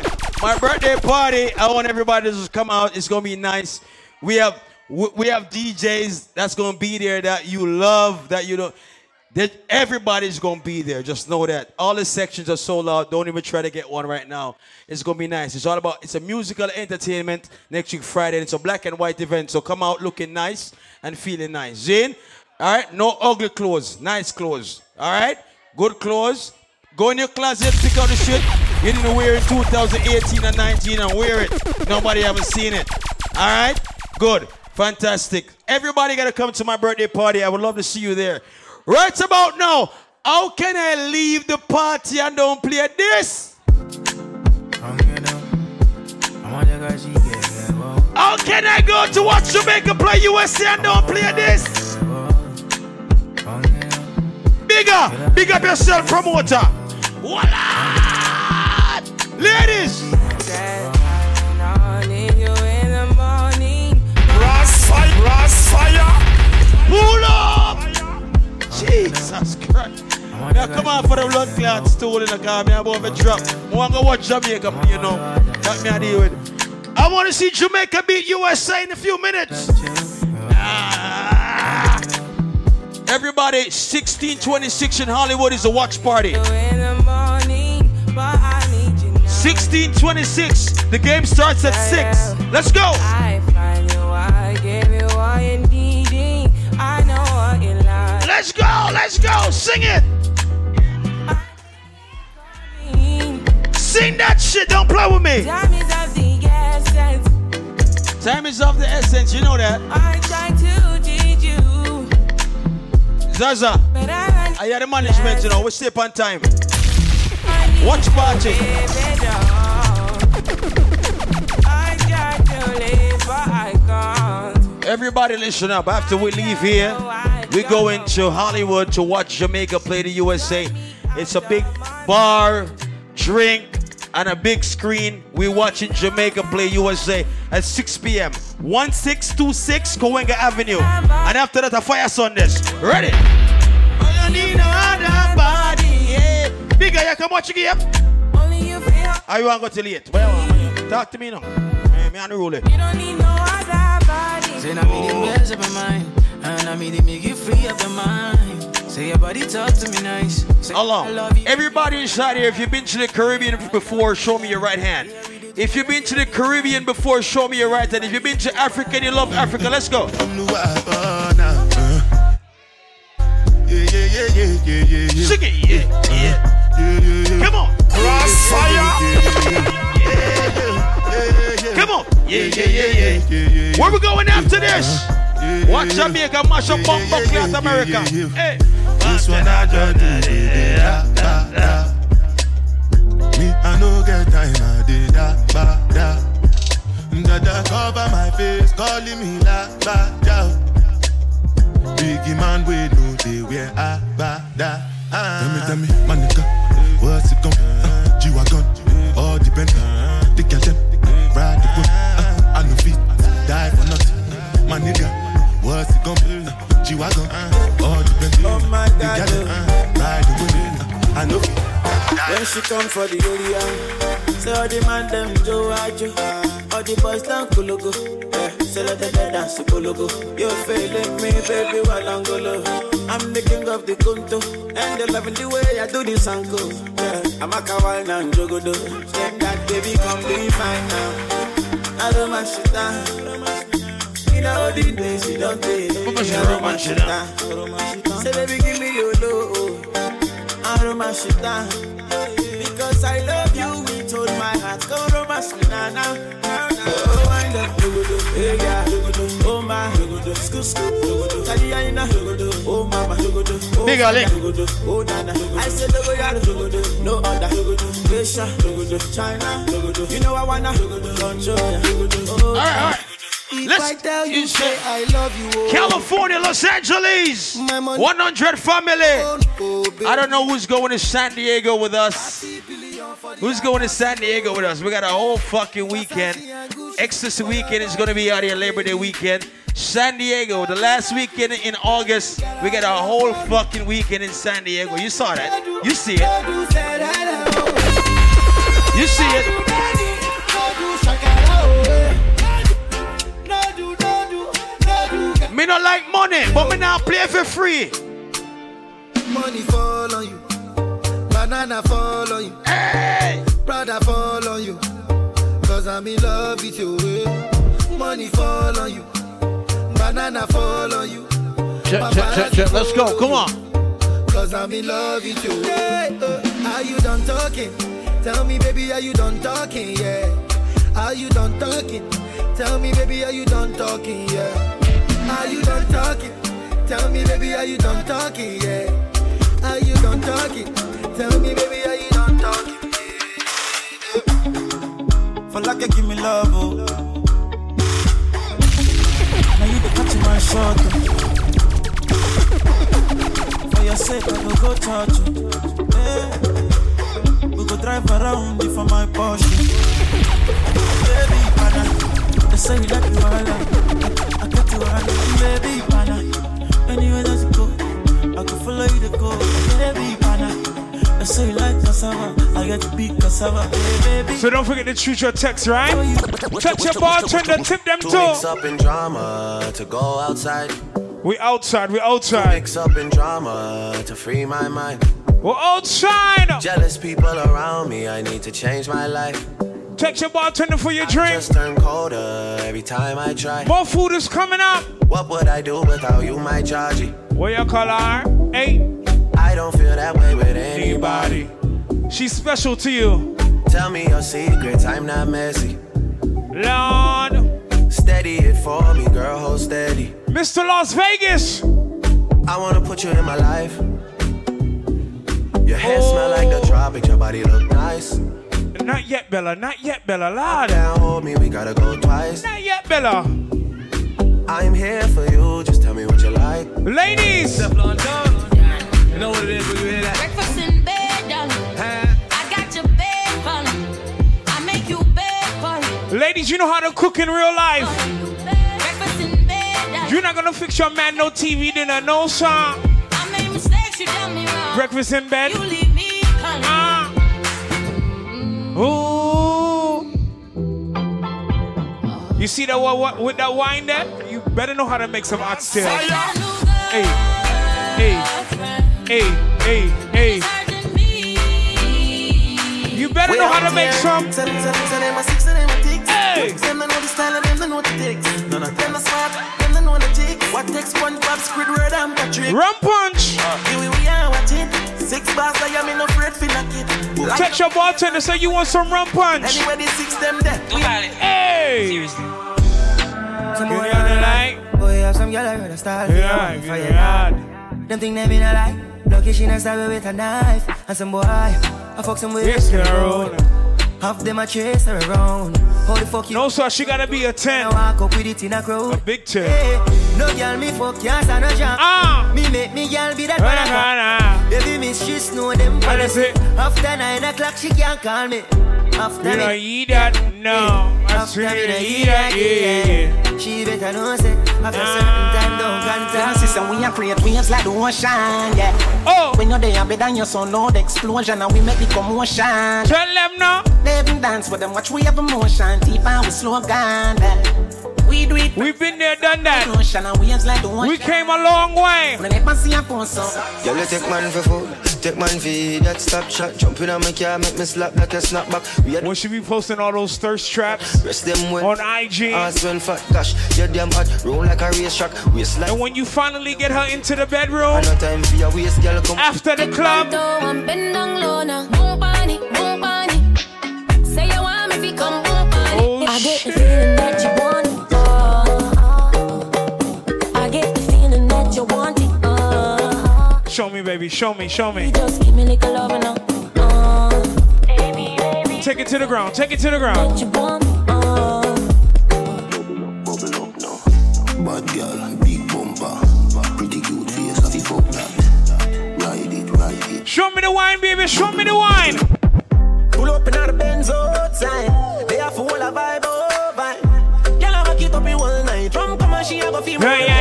my birthday party, I want everybody to come out. It's gonna be nice. We have we we have DJs that's gonna be there that you love, that you don't. That everybody's gonna be there. Just know that all the sections are sold out. Don't even try to get one right now. It's gonna be nice. It's all about. It's a musical entertainment next week Friday. It's a black and white event. So come out looking nice and feeling nice. Zane, all right. No ugly clothes. Nice clothes. All right. Good clothes. Go in your closet, pick out the shit you didn't wear in 2018 and 19 and wear it. Nobody ever seen it. All right? Good. Fantastic. Everybody got to come to my birthday party. I would love to see you there. Right about now, how can I leave the party and don't play this? How can I go to watch Jamaica play USA and don't play this? Bigger, big up yourself, promoter. Voila! Ladies! Krossfayah, Krossfayah. Pull up! Jesus Christ. Now come on for the blood clot stool in the car. Me about to drop. I want to watch Jamaica you know. That me I deal with. I want to see Jamaica beat USA in a few minutes. Everybody, 1626 in Hollywood is a watch party. 1626. The game starts at 6. Let's go. Let's go. Let's go. Sing it. Sing that shit. Don't play with me. Time is of the essence. Time is of the essence. You know that. Zaza. I hear the management, you know. We stay on time. Watch party. Everybody listen up. After we leave here, we go into Hollywood to watch Jamaica play the USA. It's a big bar, drink, and a big screen. We watching Jamaica play USA at 6 p.m. 1626 Cahuenga Avenue. And after that, a fire Sundays. Ready? I need no body, yeah. Bigger, you come watch the game. Only you feel. Are you want to go till late? Where you want? Talk to me now. Me on the rule it. You don't need no other body. Say now me the mess up my mind, and I me the make you free up your mind. Say your body talk to me nice. Say Hold I on. love you. Everybody inside here, if you've been to the Caribbean before, show me your right hand. If you've been to the Caribbean before, show me your right hand. If you've been to Africa and you love Africa, let's go. Sing it, yeah, yeah. Come on. Krossfayah. Come on. Yeah, yeah, yeah, yeah. Where we going after this? Watch Jamaica mash up bumper class America. Hey. This one I just Me, I no get time, I did da, ba, da. Da, da, cover my face, calling me la, ba, da. Biggie man, we know they wear a, ba, da. Tell me, tell me, my nigga, what's it come? Uh, G-Wagon, all depend. The girl them, ride the boat. Uh, I no fit, die for nothing. My nigga, what's it come? Uh, G-Wagon, all depend. Oh my The God, girl them, uh, ride the boat. Uh, I know fit. When she come for the area, say all the man them Joe Ajo, all the boys down Kulugu. Yeah, say let them dance Kulugu. You feeling me, baby, while I'm the king of the Kunto, and they loving the way I do this uncle. Yeah, I'm a kawal and jogodo. Say that baby, come be fine now. I don't mash it down. You know the days you don't take. I don't mash it down. Say baby, give me your love. I romance it down Because I love you with all my heart Go romance me ah, now, now, now, Oh, wind up, hey, yeah, Oh, my, scoop, scoop, dogodo ah, oh, mama, Oh, Big Ali. oh, nana I said, dogo, yeah, dogodo, no other. Asia, China, You know I wanna, control, All right, all right. If Let's- I tell you, you say I love you, oh. California, Los Angeles. 100 family. Oh, I don't know who's going to San Diego with us. Who's going to San Diego with us? We got a whole fucking weekend. Ecstasy weekend is going to be out here Labor Day weekend. San Diego, the last weekend in August, we got a whole fucking weekend in San Diego. You saw that. You see it. You see it? Me not like money, but me now play for free. Money fall on you. Banana fall on you. Hey. Brother fall on you. Cause I'm in love with you. Money fall on you. Banana fall on you. Check, check, check, check. Let's go. Come on. Cause I'm in love with you. Yeah, uh, are you done talking? Tell me, baby, are you done talking? Yeah. Are you done talking? Tell me, baby, are you done talking? Yeah. Are you done talking? Tell me, baby, are you done talking? Yeah. Are you done talking? Tell me, baby, are you done talking? For like give me love, oh. Now you the catch my shot. oh. For your sake, I go go touch you. Oh. Yeah. We go drive around you for my Porsche. Oh. Baby, pana, they say you like you I get you baby, pana. Anywhere that you go, I can follow you to go. Baby, pana. They say you like cassava, I get to be cassava. Hey, baby. So don't forget to choose your text, right? Text your bartender, tip them Two too. weeks up in drama to go outside. We outside, we outside. weeks up in drama to free my mind. We're outside. Jealous people around me, I need to change my life. Text your bartender for your drink. Just turn colder every time I try. More food is coming up. What would I do without you, my Georgie? What you call her? Hey. I don't feel that way with anybody. She's special to you. Tell me your secrets, I'm not messy. Lord. Steady it for me, girl, hold steady. Mr. Las Vegas. I wanna put you in my life. Your hair smell like the oh. tropics, your body look nice. Not yet, Bella. Not yet, Bella. Lord. Now hold me, we gotta go twice. Not yet, Bella. I'm here for you, just tell me what you like. Ladies. You know what it is when you hear that? Breakfast in bed, darling. I got your bed calling. I make you bed calling. Ladies, you know how to cook in real life. Breakfast in bed. You're not gonna fix your man no TV dinner, no song. I made mistakes, you done me wrong. Breakfast in bed. Ooh. You see that what, what with that wine there? You better know how to make some oxtail. Hey, hey, hey, hey, hey. You better know how to make some. Hey. Them know the style of them, they know the takes. None of them are smart, them they know the tricks. What takes SpongeBob, Squidward, and Patrick? Rum punch. Uh, here we we are watching. Six bars, I am in afraid for knock it. Like Text your bartender, say you want some rum punch. Anyway, the six them there. We Hey. Some boy on the light. the Boy, have some girl I read a style. Yeah, for get your it yard. on. Them think they been a lie. Lucky she not stab with a knife. And some boy, I fuck some with Yes, girl. Half them a chase her around. How the fuck you? No, sir, she gotta be a 10. I walk up with it in a crowd. A big 10. Hey, no girl me fuck can't stand no jam. Ah. Me make me girl be that Nah, one. nah, nah. Baby miss she know them What is it? After nine o'clock she can't call me. After You me. don't eat that? No. I After swear me you no don't eat eat that. Yeah, yeah. She better know say after certain time don't ah. contact. Sister, we a create waves like the ocean, yeah. Oh. When you're there, better than your son, loud explosion, and we make the commotion. Tell them now. They even dance with them, watch we have emotion, deep and we slow down. yeah. We do it. We've been there, done that. Ocean and waves like the ocean. We came a long way. When they pass your phone, so. Girl, you take man for food, take man for that stop shot. Jump in on my car, make me slap like a snapback. We had When she be posting all those thirst traps rest them well. on IG. Ass when fat cash, you're damn hot, roll like a race track. Waist like And when you finally get her into the bedroom, no time for your waist, girl, come. after the club, I'm bend down low now. Move on it, move on it. Say you want me to come move Oh, it. I get the feeling that you want show me, baby, show me, show me. just give me like a love now. Uh, baby, baby, Take it to the ground, take it to the ground. that you want. Uh, Bad girl, big bumper, pretty cute face, have you fuck that? Ride it, ride it. Show me the wine, baby, show me the wine. Pull up in the Benz outside. They have full of vibe over. Girl, I rock it up in one night. From come on, she have a yeah, yeah,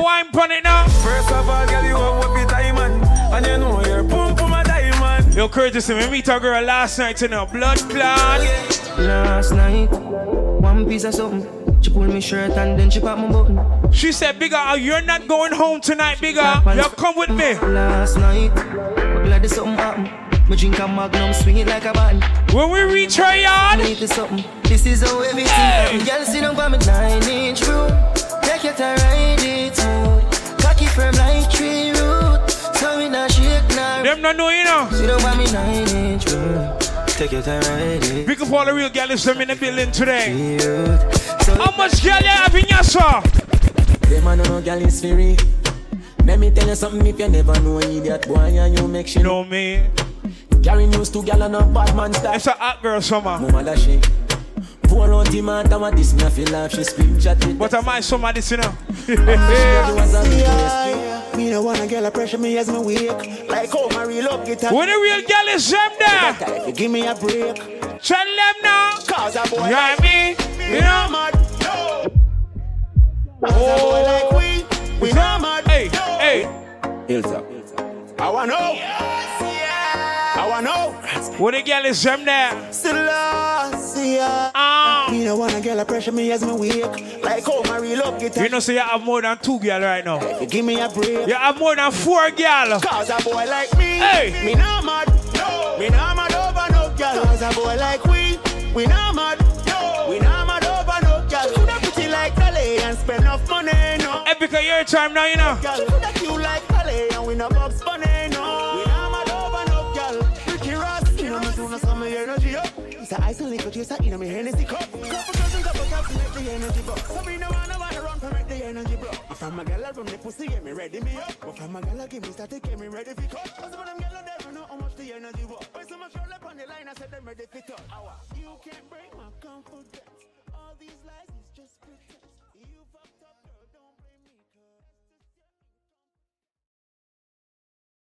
want wine pon it now. First of all, girl, you have whoopy diamond, and you know your pump pum a diamond. Yo, Curtis, we meet a girl last night in a blood clot. Last night, one piece of something. She pulled me shirt and then she popped my button. She said, "Bigger, you're not going home tonight, bigger. You come with me." Last night, but glad there's something happened. We drink a magnum, swing it like a band. When we reach her yard, need this is how everything. Hey. Girl, sit down by me nine inch room. Take your time, Them not know, you know. Sit down by me nine inch room. Take it and ride it. Big up all the real girls them in the building today. How much girl you have in your saw? Them a no no gal is free. Let me tell you something if you never know idiot boy and you make shit. Know me. Carry news to gal and a bad man style. It's a hot girl summer. Mama da she. Pour out the man, tama this me a feel laugh. She scream chat it. But am I somebody, you know? Me no wanna get a pressure me as me wake. Like how my real up get When the real girl is them there. Give me a break. Tell them now. Cause a boy You like me, me you know? not mad. No. Cause a boy oh. like we, we not mad. Hey, hey. Hilltop. I wanna know. I wanna know. When the girl is them there. Selassie. Ah. Me no wanna get a pressure me as me wake. Like how my real up get You know, say you have more than two girl right now. You give me a break. You have more than four girl. Cause a boy like me, Hey. me not mad. No. Me not mad over no girl. Cause a boy like we, we mad. No. We mad over no girl. Coulda pretty like Dolly and spend enough money, no. Epic of your time now, you know. Girl, coulda cute like and we no box bunny, soon as some energy up. It's a ice and liquor chaser, know me Hennessy cup. Couple dozen, couple cups, make the energy buck. So me no wanna wanna run for make the energy block. If I'm a I run the pussy, get me ready me up. But from a girl, give me static, get me ready for cut. Cause when they don't know how much the energy was. When so much roll up on the line, I said them ready for cut. You can't break my confidence.